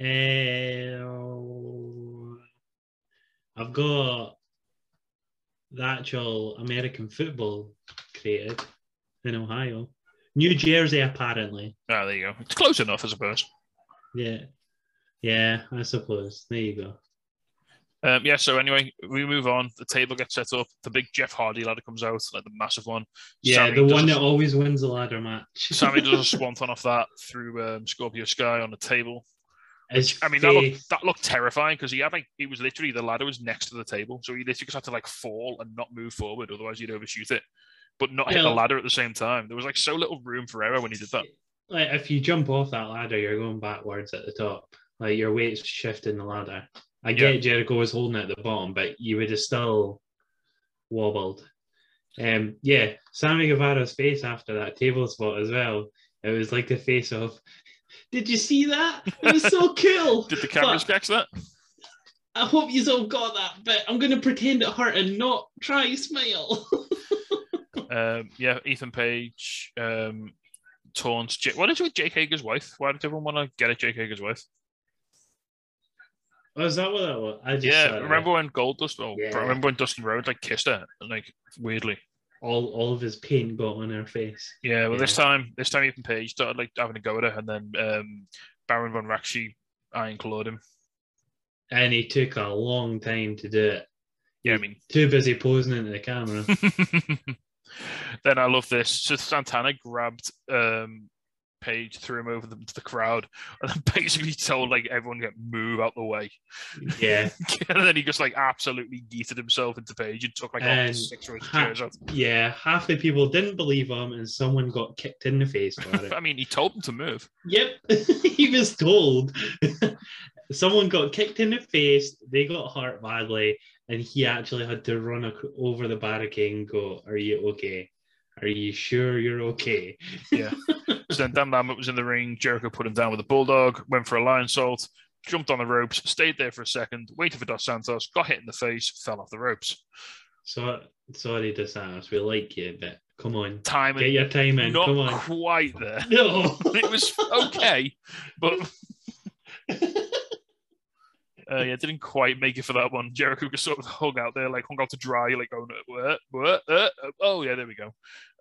C: Uh, I've got the actual American football created in Ohio. New Jersey, apparently.
B: Ah, there you go. It's close enough, I suppose.
C: Yeah. Yeah, I suppose. There you go.
B: Um, yeah, so anyway, we move on. The table gets set up. The big Jeff Hardy ladder comes out, like the massive one.
C: Yeah,
B: Sammy
C: the one that always wins the ladder match.
B: Sammy does a swanton off that through um, Scorpio Sky on the table.
C: His
B: I mean, that looked, that looked terrifying because he had like he was literally the ladder was next to the table, so he literally just had to like fall and not move forward, otherwise you'd overshoot it, but not hit the ladder at the same time. There was like so little room for error when he did that.
C: like if you jump off that ladder, you're going backwards at the top. Like your weight's shifting the ladder. I
B: Yeah.
C: get Jericho was holding at the bottom, but you would have still wobbled. Um, yeah, Sammy Guevara's face after that table spot as well. It was like the face of, did you see that? It was so cool.
B: Did the cameras
C: But
B: catch that?
C: I hope you all got that, but I'm going to pretend it hurt and not try smile.
B: Um, yeah, Ethan Page um, taunts. J- what is it with Jake Hager's wife? Why did everyone want to get at Jake Hager's wife?
C: Oh, is that what that was? I just
B: Yeah,
C: saw it.
B: remember when Goldust? Oh,
C: Yeah.
B: remember when Dustin Rhodes like kissed her, like weirdly.
C: all all of his paint got on her face.
B: Yeah, well, this time, this time Ethan Page started like having a go at her, and then um, Baron von Raschke iron clawed him.
C: And he took a long time to do it.
B: Yeah, I mean,
C: Too busy posing into the camera.
B: then I love this. So Santana grabbed um, Page, threw him over the, to the crowd, and then basically told like everyone to move out the way.
C: yeah,
B: and then he just like absolutely yeeted himself into Page and took like all
C: And
B: six or eight
C: ha-
B: chairs out.
C: yeah. Half the people didn't believe him, and someone got kicked in the face for it.
B: I mean, he told them to move.
C: yep, he was told. someone got kicked in the face. They got hurt badly, and he actually had to run over the barricade and go, "Are you okay? Are you sure you're okay?"
B: Yeah. so then Dan Lambert was in the ring. Jericho put him down with a bulldog, went for a Lionsault, jumped on the ropes, stayed there for a second, waited for Dos Santos, got hit in the face, fell off the ropes.
C: So sorry, Santos. we like you, but come on,
B: Time
C: get your time in.
B: not
C: Come on.
B: quite there.
C: No.
B: It was okay, but uh, yeah, didn't quite make it for that one. Jericho just sort of hung out there, like hung out to dry, like going, what, what, uh, uh, oh yeah, there we go.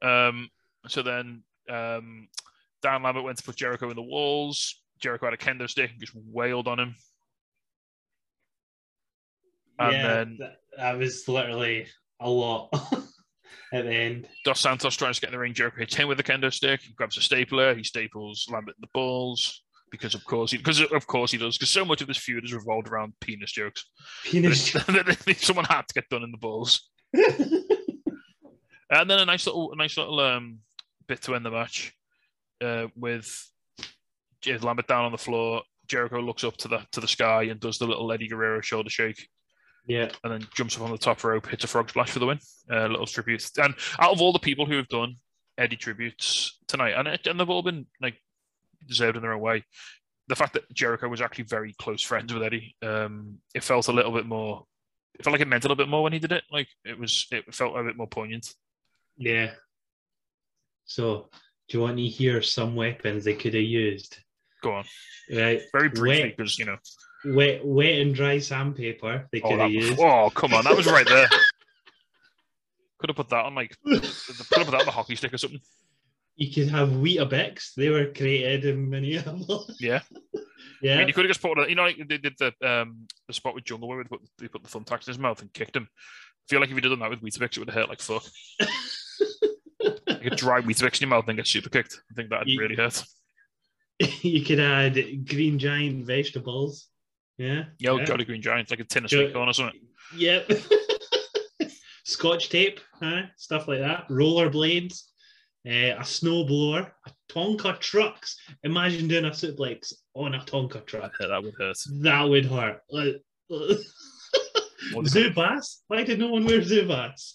B: Um, so then um, Dan Lambert went to put Jericho in the walls. Jericho had a kendo stick and just wailed on him. And
C: yeah,
B: then
C: that, that was literally a lot at the end.
B: Dos Santos tries to get in the ring. Jericho hits him with a kendo stick. He grabs a stapler. He staples Lambert in the balls because, of course, he because of course he does. Because so much of this feud is revolved around penis jokes.
C: Penis.
B: Someone had to get done in the balls, and then a nice little, a nice little um, bit to end the match uh, with Lambert down on the floor. Jericho looks up to the to the sky and does the little Eddie Guerrero shoulder shake
C: yeah,
B: and then jumps up on the top rope, hits a frog splash for the win. A little tribute. And out of all the people who have done Eddie tributes tonight, and, it, and they've all been like deserved in their own way, the fact that Jericho was actually very close friends with Eddie, um, it felt a little bit more. It felt like it meant a little bit more when he did it. Like it was, it felt a bit more poignant.
C: yeah. So, do you want to hear some weapons they could have used?
B: Go on,
C: Right,
B: very briefly,
C: Wet.
B: because you know.
C: wet, wet and dry sandpaper they
B: Oh,
C: could have used.
B: oh, come on, that was right there. Could have put that on like, could have put that on the hockey stick or something.
C: You could have Weetabix. They were created in Minneapolis.
B: Yeah.
C: yeah.
B: I mean, you could have just put, you know, like they did the um the spot with Jungle where they put, they put the thumbtacks in his mouth and kicked him. I feel like if you did that with Weetabix, it would have hurt like fuck. Like a dry Weetabix in your mouth and get super kicked. I think that'd
C: You-
B: really hurt.
C: you could add green giant vegetables. Yeah.
B: Yo,
C: yeah.
B: Jolly Green Giant, like a tin of sweet corn or something.
C: Yep. Scotch tape, huh? stuff like that. Roller blades. Uh, a snowblower, a Tonka trucks. Imagine doing a suplex on a Tonka truck.
B: Yeah, that would hurt.
C: That would hurt. Like, Zubaz? Why did no one wear Zubaz?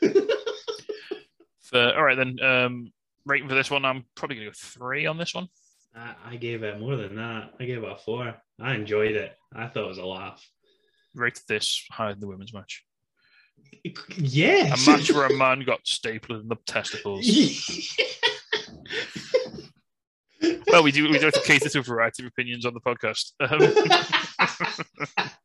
B: For- all right then. Um, rating for this one, I'm probably gonna go three on this one.
C: I, I gave it more than that. I gave it a four. I enjoyed it. I thought it was a laugh.
B: Rated this higher than the women's match.
C: Yeah.
B: A match where a man got stapled in the testicles. well, we do we do have to cater to a variety of opinions on the podcast. Um,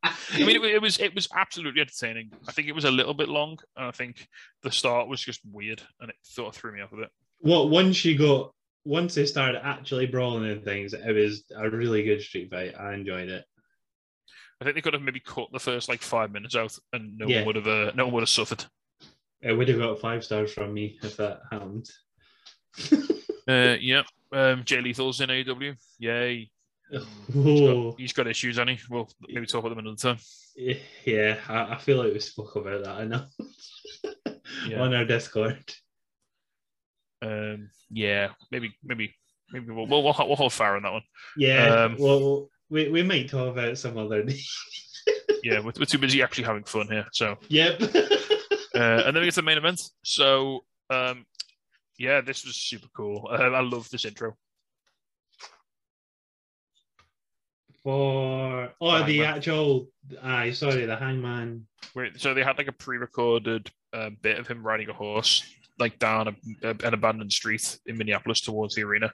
B: I mean, it, it was it was absolutely entertaining. I think it was a little bit long, and I think the start was just weird, and it sort of threw me off a bit.
C: well, once you got, once they started actually brawling and things, it was a really good street fight. I enjoyed it.
B: I think they could have maybe cut the first like five minutes out, and no
C: Yeah.
B: one would have uh, no one would have suffered.
C: It would have got five stars from me if that happened.
B: Uh, yeah, um, Jay Lethal's in AEW. Yay! He's
C: Oh,
B: got, he's got issues, and he. We'll maybe talk about them another time.
C: yeah, I, I feel like we spoke about that enough
B: Yeah.
C: on our Discord.
B: Um, yeah, maybe maybe maybe we'll we'll, we'll, we'll hold fire on that one.
C: Yeah,
B: Um,
C: well, we, we might talk about some other day.
B: Yeah, we're, we're too busy actually having fun here. So,
C: yep.
B: uh, and then we get to the main event. So, um, yeah, this was super cool. Uh, I love this intro.
C: For oh, the
B: Hangman.
C: actual, I sorry, the Hangman.
B: Where, so they had like a pre-recorded uh, bit of him riding a horse, like down a, a- an abandoned street in Minneapolis towards the arena.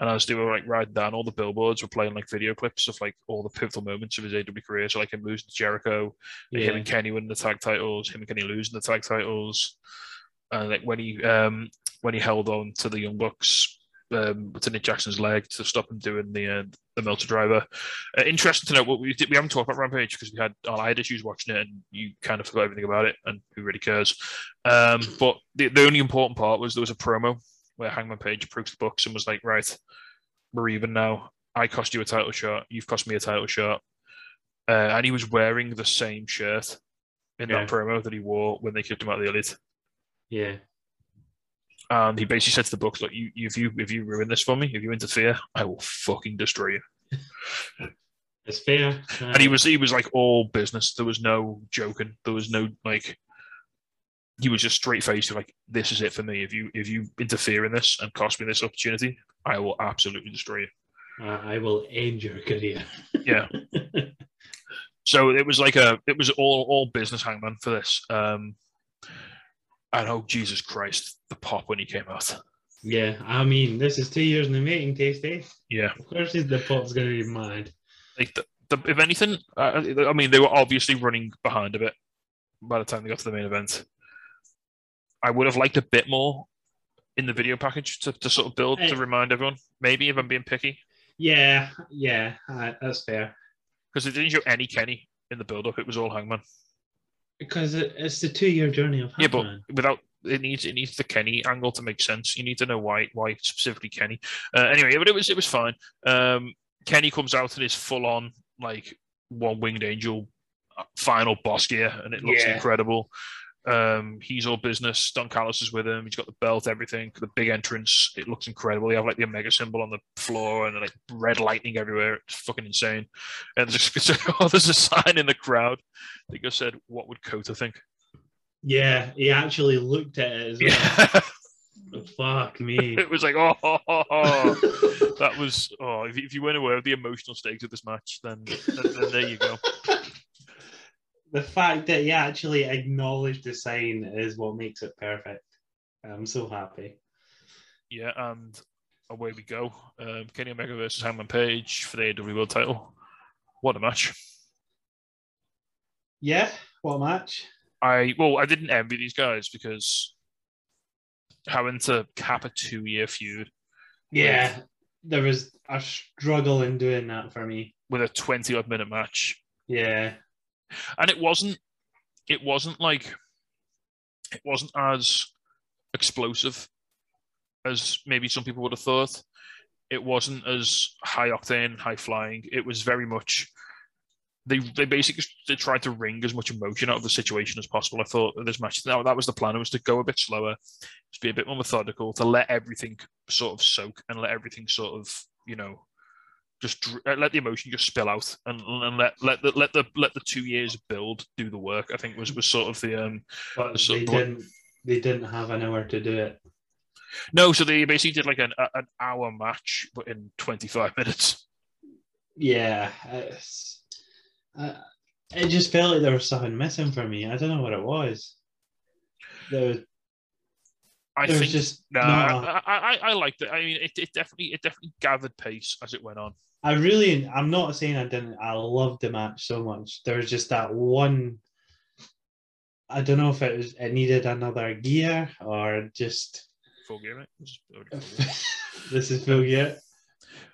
B: And as they were like riding down, all the billboards were playing like video clips of like all the pivotal moments of his AEW career. So like him losing to Jericho, like, him and Kenny winning the tag titles, him and Kenny losing the tag titles, and like when he um when he held on to the Young Bucks um to Nick Jackson's leg to stop him doing the uh, the Meltzer Driver. Uh, interesting to know what we did. We haven't talked about Rampage because we had oh, I had issues watching it and you kind of forgot everything about it and who really cares. Um, but the, the only important part was there was a promo where Hangman Page approached the Bucks and was like, right, we're even now. I cost you a title shot. You've cost me a title shot. Uh, and he was wearing the same shirt in
C: Yeah.
B: that promo that he wore when they kicked him out of the elite.
C: yeah,
B: And he basically said to the Bucks, "Look, you, if you if you ruin this for me, if you interfere, I will fucking destroy you."
C: it's fair.
B: And he was he was like all business. There was no joking. There was no like. He was just straight faced. Like this is it for me. If you if you interfere in this and cost me this opportunity, I will absolutely destroy you.
C: Uh, I will end your career.
B: Yeah. So it was like a it was all all business hangman for this. Um, and oh Jesus Christ, the pop when he came out.
C: yeah, I mean, this is two years in the making, Tasty.
B: Yeah,
C: Of course, the pop's going to be mad.
B: like the, the, if anything, uh, I mean, they were obviously running behind a bit by the time they got to the main event. I would have liked a bit more in the video package to, to sort of build to
C: Eh.
B: remind everyone. Maybe if I'm being picky,
C: Yeah, yeah, uh, that's fair.
B: because it didn't show any Kenny in the build up. It was all Hangman.
C: Because it's the two-year journey of Hangman.
B: Yeah, but without it needs it needs the Kenny angle to make sense. You need to know why why specifically Kenny. Uh, anyway, but it was it was fine. Um, Kenny comes out in his full on like one winged angel uh, final boss gear, and it looks
C: Yeah.
B: incredible. Um, he's all business. Don Callis is with him. He's got the belt, everything. The big entrance. It looks incredible. They have like the Omega symbol on the floor and like red lightning everywhere. It's fucking insane. And there's, oh, there's a sign in the crowd that just said, "What would Kota think?"
C: Yeah, he actually looked at it as well.
B: Yeah.
C: Fuck me.
B: it was like, oh, oh, oh, oh. that was, oh, if, you- if you weren't aware of the emotional stakes of this match, then, then, then there you go.
C: The fact that he actually acknowledged the sign is what makes it perfect. I'm so happy.
B: Yeah, and away we go. Um, Kenny Omega versus Hangman Page for the AEW World title. What a match.
C: Yeah, what a match.
B: I, well, I didn't envy these guys because having to cap a two year feud
C: Yeah, there was a struggle in doing that for me.
B: with a 20 odd minute match
C: Yeah,
B: and it wasn't it wasn't like it wasn't as explosive as maybe some people would have thought it wasn't as high octane high flying it was very much they they basically they tried to wring as much emotion out of the situation as possible. I thought this match that, that was the plan. It was to go a bit slower, just be a bit more methodical, to let everything sort of soak and let everything sort of you know just uh, let the emotion just spill out and, and let let the let the let the two years build do the work. I think was was sort of the um
C: But they didn't. They didn't have an hour to do it.
B: no. So they basically did like an an hour match, but in twenty five minutes.
C: Yeah, uh, it just felt like there was something missing for me. I don't know what it was. There was,
B: I
C: there was
B: think
C: just
B: no,
C: not a-
B: I, I I I liked it. I mean, it, it definitely it definitely gathered pace as it went on.
C: I really, I'm not saying I didn't. I loved the match so much. There was just that one. I don't know if it was it needed another gear or just
B: Full gear, right? It full gear.
C: this is full gear.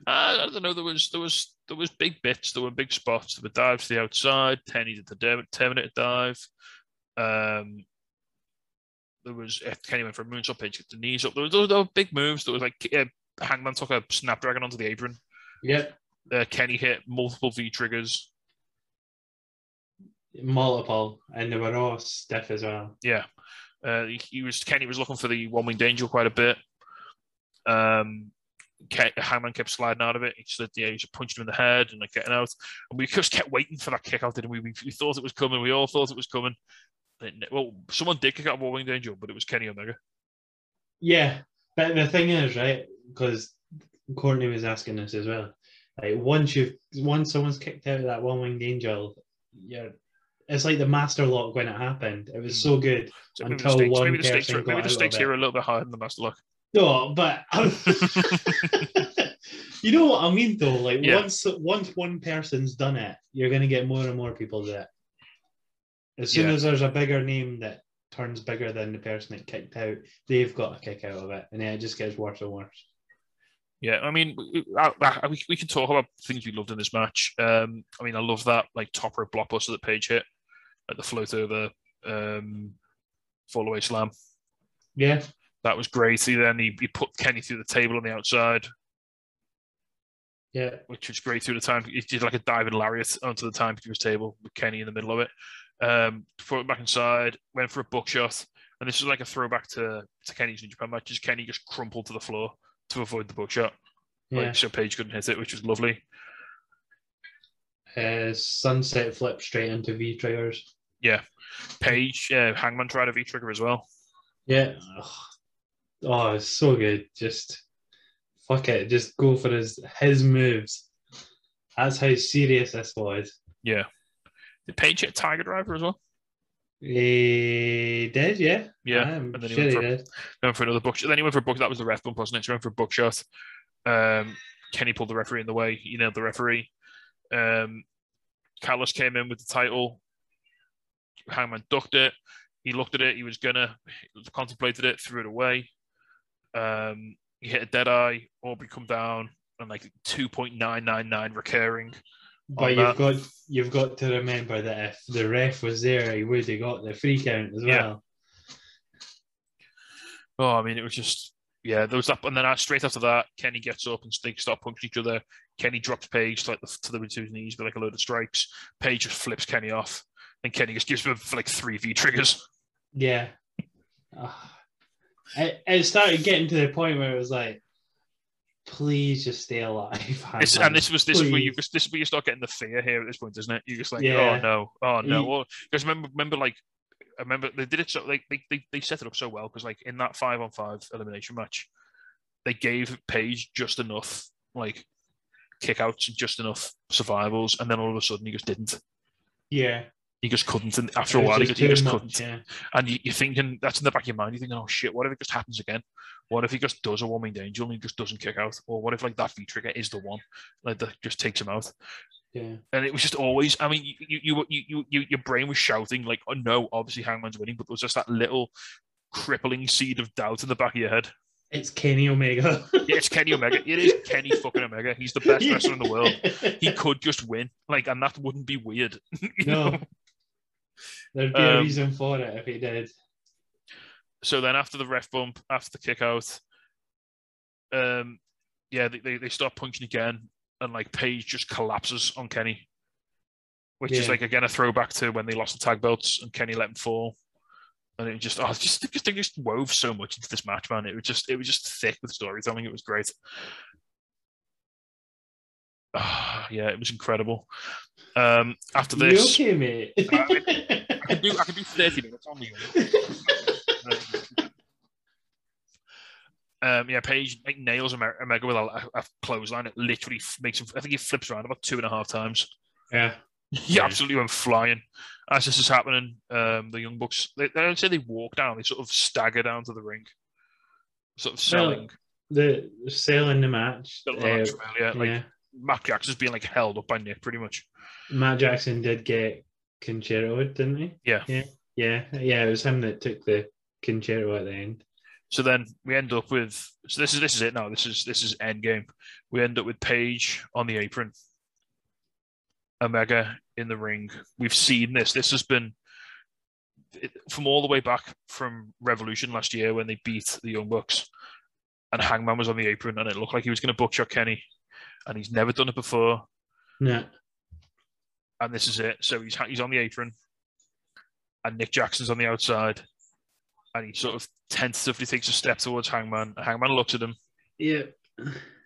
B: Uh, I don't know. There was there was there was big bits. There were big spots. There were dives to the outside. Tenny did the Term- Terminator dive. Um, there was Kenny went for a moonsault pitch, get the knees up. There was, there were big moves. There was like uh, Hangman took a snapdragon onto the apron.
C: Yep,
B: Uh, Kenny hit multiple V triggers.
C: multiple, and they were all stiff as well.
B: Yeah, uh, he, he was Kenny was looking for the one winged angel quite a bit. Um, Ke- Hangman kept sliding out of it. He said, "Yeah, he just punched him in the head and like getting out." And we just kept waiting for that kick out, didn't we? We, we thought it was coming. We all thought it was coming. It- Well, someone did kick out one winged angel, but it was Kenny Omega.
C: Yeah, but the thing is, right? Because Courtney was asking this as well. Like once you've once someone's kicked out of that one winged angel, you're it's like the master lock when it happened. It was hmm. so good
B: So
C: until
B: the stakes,
C: one
B: maybe the stakes, are- maybe the stakes here are a little bit higher than the Master Lock.
C: No, but you know what I mean, though. Like
B: Yeah.
C: once once one person's done it, you're gonna get more and more people do it. As soon
B: Yeah.
C: as there's a bigger name that turns bigger than the person that kicked out, they've got a kick out of it, and then it just gets worse and worse.
B: Yeah, I mean, we, I, I, we, we can talk about things we loved in this match. Um, I mean, I love that like top rope blockbuster that Page hit, like the float over, um, fall away slam.
C: Yeah,
B: That was great. He then he, he put Kenny through the table on the outside,
C: yeah,
B: which was great through the time. He did like a diving lariat onto the time his table with Kenny in the middle of it. Um, throw it back inside, went for a buckshot, and this is like a throwback to, to Kenny's New Japan matches. Kenny just crumpled to the floor to avoid the buckshot,
C: yeah.
B: like so Page couldn't hit it, which was lovely.
C: Uh, sunset flip straight into V triggers.
B: Yeah, Page, uh, Hangman tried a V trigger as well.
C: Yeah. Oh, it's so good. Just fuck it. Just go for his his moves. That's how serious this was.
B: Yeah. Did Page hit Tiger Driver as well?
C: He did, yeah.
B: Yeah.
C: I'm
B: and then he
C: sure
B: went
C: he
B: for,
C: did.
B: went for another buckshot. Then he went for a buck. That was the ref bump, wasn't it? He went for a buckshot. Um, Kenny pulled the referee in the way. He nailed the referee. Um, Callis came in with the title. Hangman ducked it. He looked at it. He was gonna contemplated it, threw it away. Um, he hit a dead eye. Aubrey come down and like two point nine nine nine recurring.
C: But you've
B: that.
C: got you've got to remember that if the ref was there, he would have got the free count as
B: Yeah.
C: well.
B: Oh, I mean, it was just yeah. There was that, and then straight after that, Kenny gets up and they start punching each other. Kenny drops Page to like the, to the to his knees with like a load of strikes. Page just flips Kenny off, and Kenny just gives him like three V triggers.
C: Yeah. Ah. it, it started getting to the point where it was like, please just stay alive.
B: It's, and this was this is where you this is where you start getting the fear here at this point, isn't it? You're just like, oh,
C: Yeah.
B: oh no, oh no. Well, because remember, remember, like I remember they did it so like they, they they set it up so well because like in that five on five elimination match, they gave Page just enough like kickouts and just enough survivals, and then all of a sudden he just didn't.
C: yeah.
B: He just couldn't. And after a while, he
C: just
B: he just
C: much,
B: couldn't.
C: Yeah.
B: And you, you're thinking that's in the back of your mind. You're thinking, oh shit, what if it just happens again? What if he just does a warming angel and he just doesn't kick out? Or what if like that V trigger is the one, like that just takes him out?
C: Yeah.
B: And it was just always. I mean, you you you you, you your brain was shouting like, oh no, obviously Hangman's winning, but there was just that little crippling seed of doubt in the back of your head.
C: It's Kenny Omega.
B: Yeah, it's Kenny Omega. It is Kenny fucking Omega. He's the best wrestler in the world. He could just win, like, and that wouldn't be weird. you know?
C: There'd be a
B: Um,
C: reason for it if he did.
B: so then after the ref bump, after the kick out, um, yeah, they, they, they start punching again, and like Page just collapses on Kenny. which is like again a throwback to when they lost the tag belts and Kenny let him fall. And it just, oh, just, just, they just wove so much into this match, man. It was just, it was just thick with storytelling. It was great. Ah, yeah, it was incredible. Um, after
C: You
B: this,
C: okay, mate?
B: I can do, I can do thirty minutes on the. Um, yeah, Page like, nails Omega Omega with a, a clothesline. It literally makes him. I think he flips around about two and a half times.
C: yeah.
B: He
C: Yeah.
B: absolutely went flying. As this is happening, um, the Young Bucks, they, they don't say they walk down, they sort of stagger down to the ring. Sort of selling.
C: The selling the match.
B: selling
C: uh,
B: the match from earlier. Like,
C: yeah.
B: Matt Jackson's being like held up by Nick pretty much.
C: Matt Jackson did get Con-Chair-To, didn't he?
B: Yeah.
C: Yeah. Yeah. Yeah. It was him that took the Con-Chair-To at the end.
B: So then we end up with so this is this is it now. This is this is end game. We end up with Page on the apron. Omega in the ring. We've seen this. This has been it- from all the way back from Revolution last year when they beat the Young Bucks, and Hangman was on the apron, and it looked like he was going to buckshot Kenny, and he's never done it before.
C: Yeah.
B: And this is it. So he's he's on the apron, and Nick Jackson's on the outside, and he sort of tentatively takes a step towards Hangman. Hangman looks at him,
C: Yeah.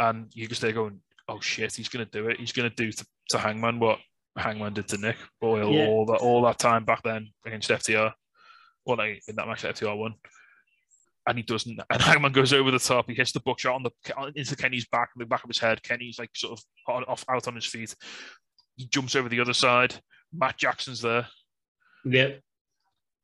B: and you just there going, "Oh shit, he's going to do it. He's going to do to, to Hangman what Hangman did to Nick all,
C: Yeah.
B: all that all that time back then against FTR. Well, like, in that match, FTR won, and he doesn't. And Hangman goes over the top. He hits the buckshot on the into Kenny's back, the back of his head. Kenny's like sort of on- off out on his feet. He jumps over the other side. Matt Jackson's there.
C: Yeah.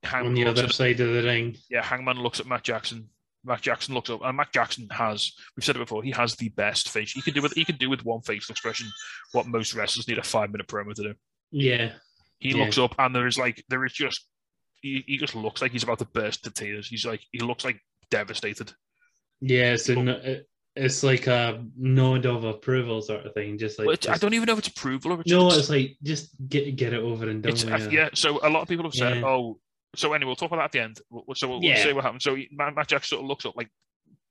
B: Hangman
C: On the other
B: at-
C: side of the ring.
B: yeah, Hangman looks at Matt Jackson. Matt Jackson looks up, and Matt Jackson has. We've said it before. He has the best face. He can do with. He can do with one facial expression what most wrestlers need a five minute promo to do.
C: Yeah.
B: He
C: Yeah.
B: looks up, and there is like there is just. He, he just looks like he's about to burst to tears. He's like he looks like devastated.
C: Yeah. It's, a, n- it's like a nod of approval sort of thing. Just like.
B: Well, it's- I don't even know if it's approval or it's
C: no,
B: just,
C: it's like just get get it over and done with.
B: yeah. So a lot of people have said,
C: Yeah.
B: oh, so anyway, we'll talk about that at the end. So we'll, we'll
C: Yeah.
B: say what happened. So he, Matt, Jackson sort of looks up like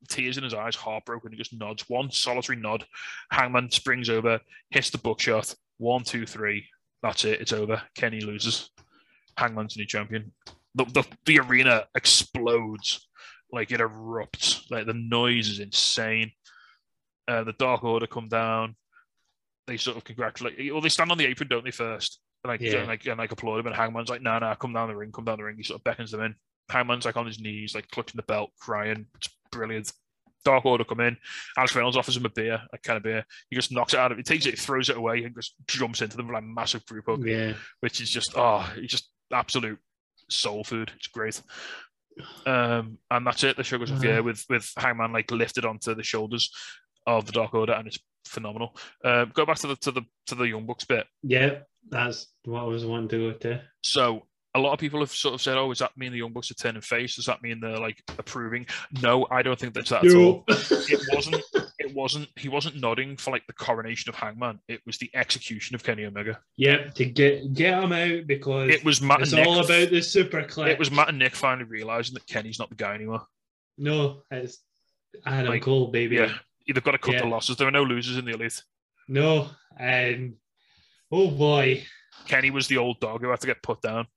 B: tears in his eyes, heartbroken. He just nods one solitary nod. Hangman springs over, hits the buckshot. One, two, three. That's it. It's over. Kenny loses. Hangman's new champion. The, the, the arena explodes. Like it erupts. Like the noise is insane. Uh, the Dark Order come down. They sort of congratulate. Well, they stand on the apron, don't they? First, and like,
C: Yeah.
B: and like, and like applaud him. And Hangman's like, "No, no, come down the ring, come down the ring." He sort of beckons them in. Hangman's like on his knees, like clutching the belt, crying. It's brilliant. Dark Order come in. Alex Reynolds offers him a beer, a can of beer. He just knocks it out of he takes it, throws it away, and just jumps into them like a massive group hug,
C: Yeah.
B: which is just oh, it's just absolute soul food. It's great. Um, and that's it. The sugar's off
C: Uh-huh.
B: with with Hangman like lifted onto the shoulders of the Dark Order, and it's phenomenal. Uh, go back to the to the to the Young Bucks bit.
C: Yeah. That's what I was wanting to go to.
B: So a lot of people have sort of said, "Oh, does that mean the Young Bucks are turning face? Does that mean they're like approving?" No, I don't think that's that at all. It wasn't. It wasn't. He wasn't nodding for like the coronation of Hangman. It was the execution of Kenny Omega.
C: Yep, to get get him out because
B: It was Matt
C: it's
B: and Nick.
C: all about the Super Kliq.
B: It was Matt and Nick finally realizing that Kenny's not the guy anymore.
C: no, it's Adam
B: Like,
C: Cole, baby.
B: Yeah, they've got to cut the losses. There are no losers in the elite.
C: No, and oh boy,
B: Kenny was the old dog who had to get put down,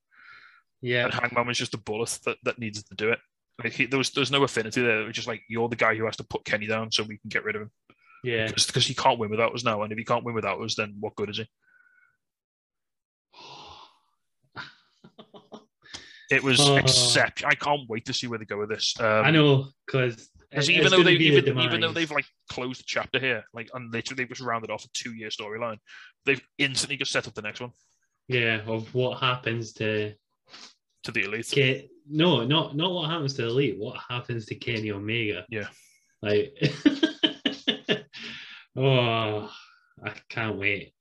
C: yeah,
B: and Hangman was just a bullet that, that needed to do it. Like he, there was there's no affinity there. It was just like you're the guy who has to put Kenny down so we can get rid of him
C: yeah.
B: because he can't win without us now. And if he can't win without us, then what good is he? It was
C: Oh.
B: except I can't wait to see where they go with this. Um,
C: I know because
B: Because even though they even, even though they've like closed the chapter here, like and literally they've just rounded off a two year storyline, they've instantly just set up the next one
C: yeah of what happens to
B: to the elite.
C: Ke- no, not not what happens to Elite. What happens to Kenny Omega?
B: Yeah.
C: like oh, I can't wait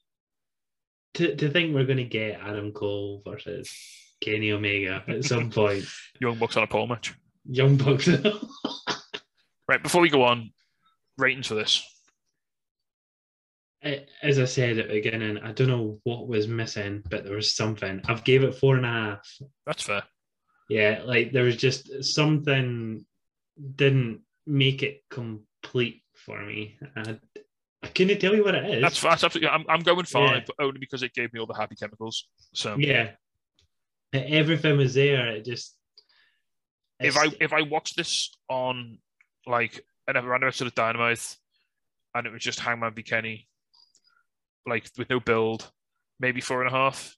C: to to think we're gonna get Adam Cole versus Kenny Omega at some point.
B: Young Bucks on a pole match.
C: Young Bucks.
B: Right before we go on, ratings for this.
C: As I said at the beginning, I don't know what was missing, but there was something. I've gave it four and a half.
B: That's fair.
C: Yeah, like there was just something didn't make it complete for me. I, I couldn't tell you what it is.
B: That's, that's absolutely. I'm, I'm going five,
C: Yeah.
B: but only because it gave me all the happy chemicals. So
C: yeah. Everything was there. It just.
B: if I if I watched this on like an random episode of Dynamite, and it was just Hangman v Kenny, like with no build, maybe four and a half,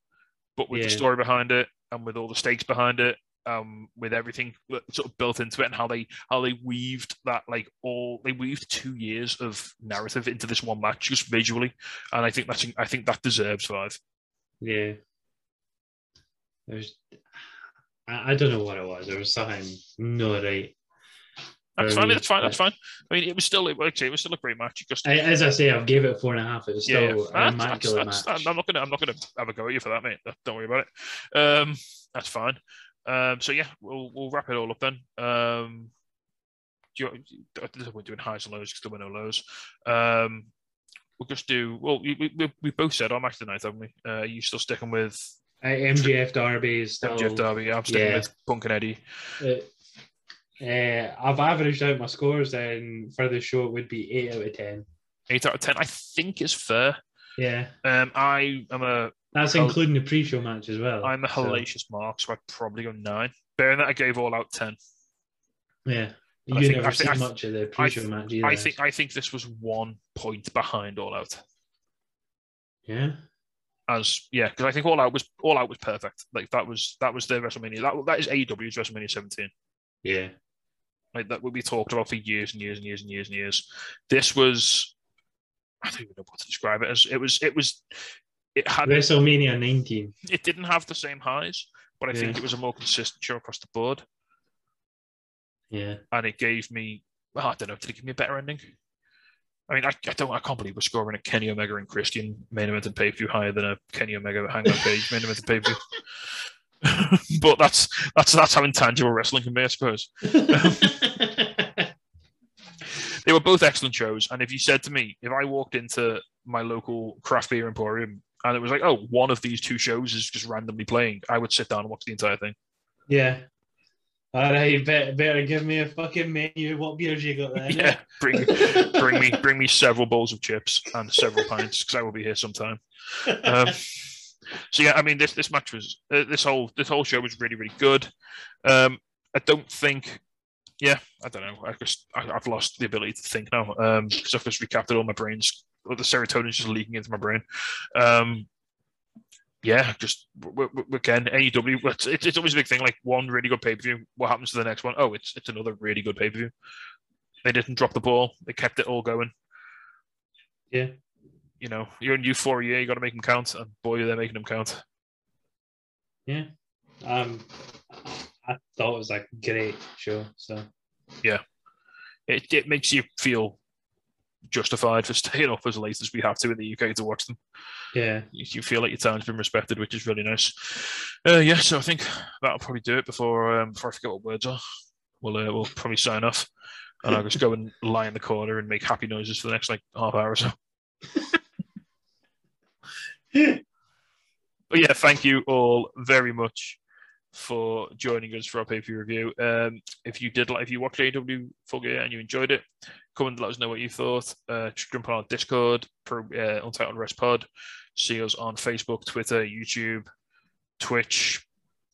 B: but with the story behind it and with all the stakes behind it, um, with everything sort of built into it and how they how they weaved that like all they weaved two years of narrative into this one match just visually, and I think that's I think that deserves five.
C: Yeah. There's, I, I don't know what it was. There was something not right.
B: That's fine. That's fine. That's fine. I mean, it was still like I it was still a great match. Just
C: I, as I say, I've gave it four and a half. It was still
B: yeah.
C: an
B: That's- that's-
C: immaculate
B: that's-
C: match.
B: I'm not gonna I'm not gonna have a go at you for that, mate. Don't worry about it. Um, that's fine. Um, so yeah, we'll we'll wrap it all up then. Um, do you, we're doing highs and lows because there were no lows. Um, we'll just do well. We, we, we both said our match tonight, haven't we? Uh, are you still sticking with
C: Uh, MJF Darby is still.
B: Jeff Darby? I'm sticking
C: yeah.
B: with Punk and Eddie.
C: Uh, uh, I've averaged out my scores, and for the show, it would be eight out of ten.
B: Eight out of ten, I think is fair.
C: Yeah,
B: Um, I am a
C: that's
B: I'll-
C: including the pre-show match as well.
B: I'm a
C: so,
B: hellacious mark, so I'd probably go nine. Bearing that I gave all out ten.
C: yeah,
B: I
C: you
B: think-
C: never
B: I I
C: much of the pre-show
B: th-
C: match either.
B: I think I think this was one point behind all out.
C: Yeah,
B: as yeah, because I think All Out was All Out was perfect. Like that was that was the WrestleMania. That that is AEW's WrestleMania 17.
C: yeah,
B: Like that would be talked about for years and years and years and years and years. This was I don't even know what to describe it as. It was it was it had
C: WrestleMania 19.
B: it didn't have the same highs, but I think it was a more consistent show across the board,
C: Yeah,
B: and it gave me well, I don't know, did it give me a better ending? I mean, I, I don't, I can't believe we're scoring a Kenny Omega and Christian main event and pay per view higher than a Kenny Omega Hangman Page main event and pay per view. but that's that's that's how intangible wrestling can be, I suppose. They were both excellent shows, and if you said to me, if I walked into my local craft beer emporium and it was like, oh, one of these two shows is just randomly playing, I would sit down and watch the entire thing.
C: yeah. All right, better, better give me a fucking menu. What beers you got there?
B: Yeah, bring bring me bring me several bowls of chips and several pints because I will be here sometime. Um, so yeah, I mean this this match was uh, this whole this whole show was really really good. Um, I don't think, yeah, I don't know. I just I, I've lost the ability to think now because I've just recapped it all. My brain's the serotonin's just leaking into my brain. Um, yeah, just again AEW. It's, it's it's always a big thing. Like one really good pay per view. What happens to the next one? Oh, it's it's another really good pay per view. They didn't drop the ball. They kept it all going.
C: yeah.
B: You know, you're in euphoria. You got to make them count, and boy, they're making them count.
C: Yeah. Um, I thought it was like great show. So yeah,
B: It it makes you feel justified for staying up as late as we have to in the UK to watch them.
C: yeah,
B: You, you feel like your time's been respected, which is really nice. Uh, yeah, so I think that'll probably do it before um, before I forget what words are. We'll uh, we'll probably sign off, and I'll just go and lie in the corner and make happy noises for the next like half hour or so. But yeah, thank you all very much for joining us for our pay per view review. Um, if you did like, if you watched AEW Full Gear and you enjoyed it, come and let us know what you thought. Uh, jump on our Discord, pro, uh, Untitled Rest Pod. See us on Facebook, Twitter, YouTube, Twitch,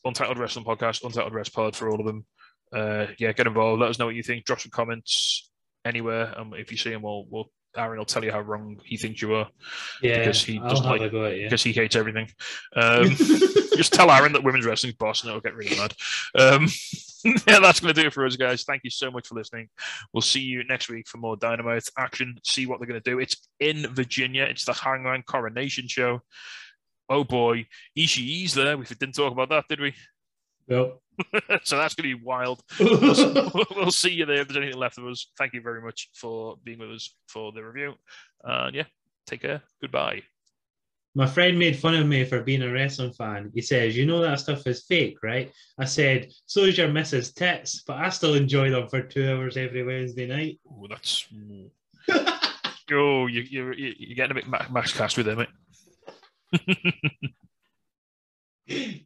B: Untitled Wrestling Podcast, Untitled Rest Pod for all of them. Uh, yeah, get involved. Let us know what you think. Drop some comments anywhere. Um, if you see them, we'll, we'll Aaron will tell you how wrong he thinks you are
C: yeah.
B: Because he
C: I'll
B: doesn't
C: have
B: like-
C: a go at you.
B: because he hates everything. Um, just tell Aaron that women's wrestling's boss and it'll get really mad. Um, yeah, that's going to do it for us, guys. Thank you so much for listening. We'll see you next week for more Dynamite action. See what they're going to do. It's in Virginia. It's the Hangman Coronation Show. Oh boy, Ishii's there. We didn't talk about that, did we?
C: Well,
B: so that's going to be wild. We'll, we'll see you there if there's anything left of us. Thank you very much for being with us for the review. And yeah, take care. Goodbye.
C: My friend made fun of me for being a wrestling fan. He says, You know that stuff is fake, right? I said, So is your missus' tits, but I still enjoy them for two hours every Wednesday night.
B: Oh, that's. Oh, you, you're, you're getting a bit ma- max cast with them, mate.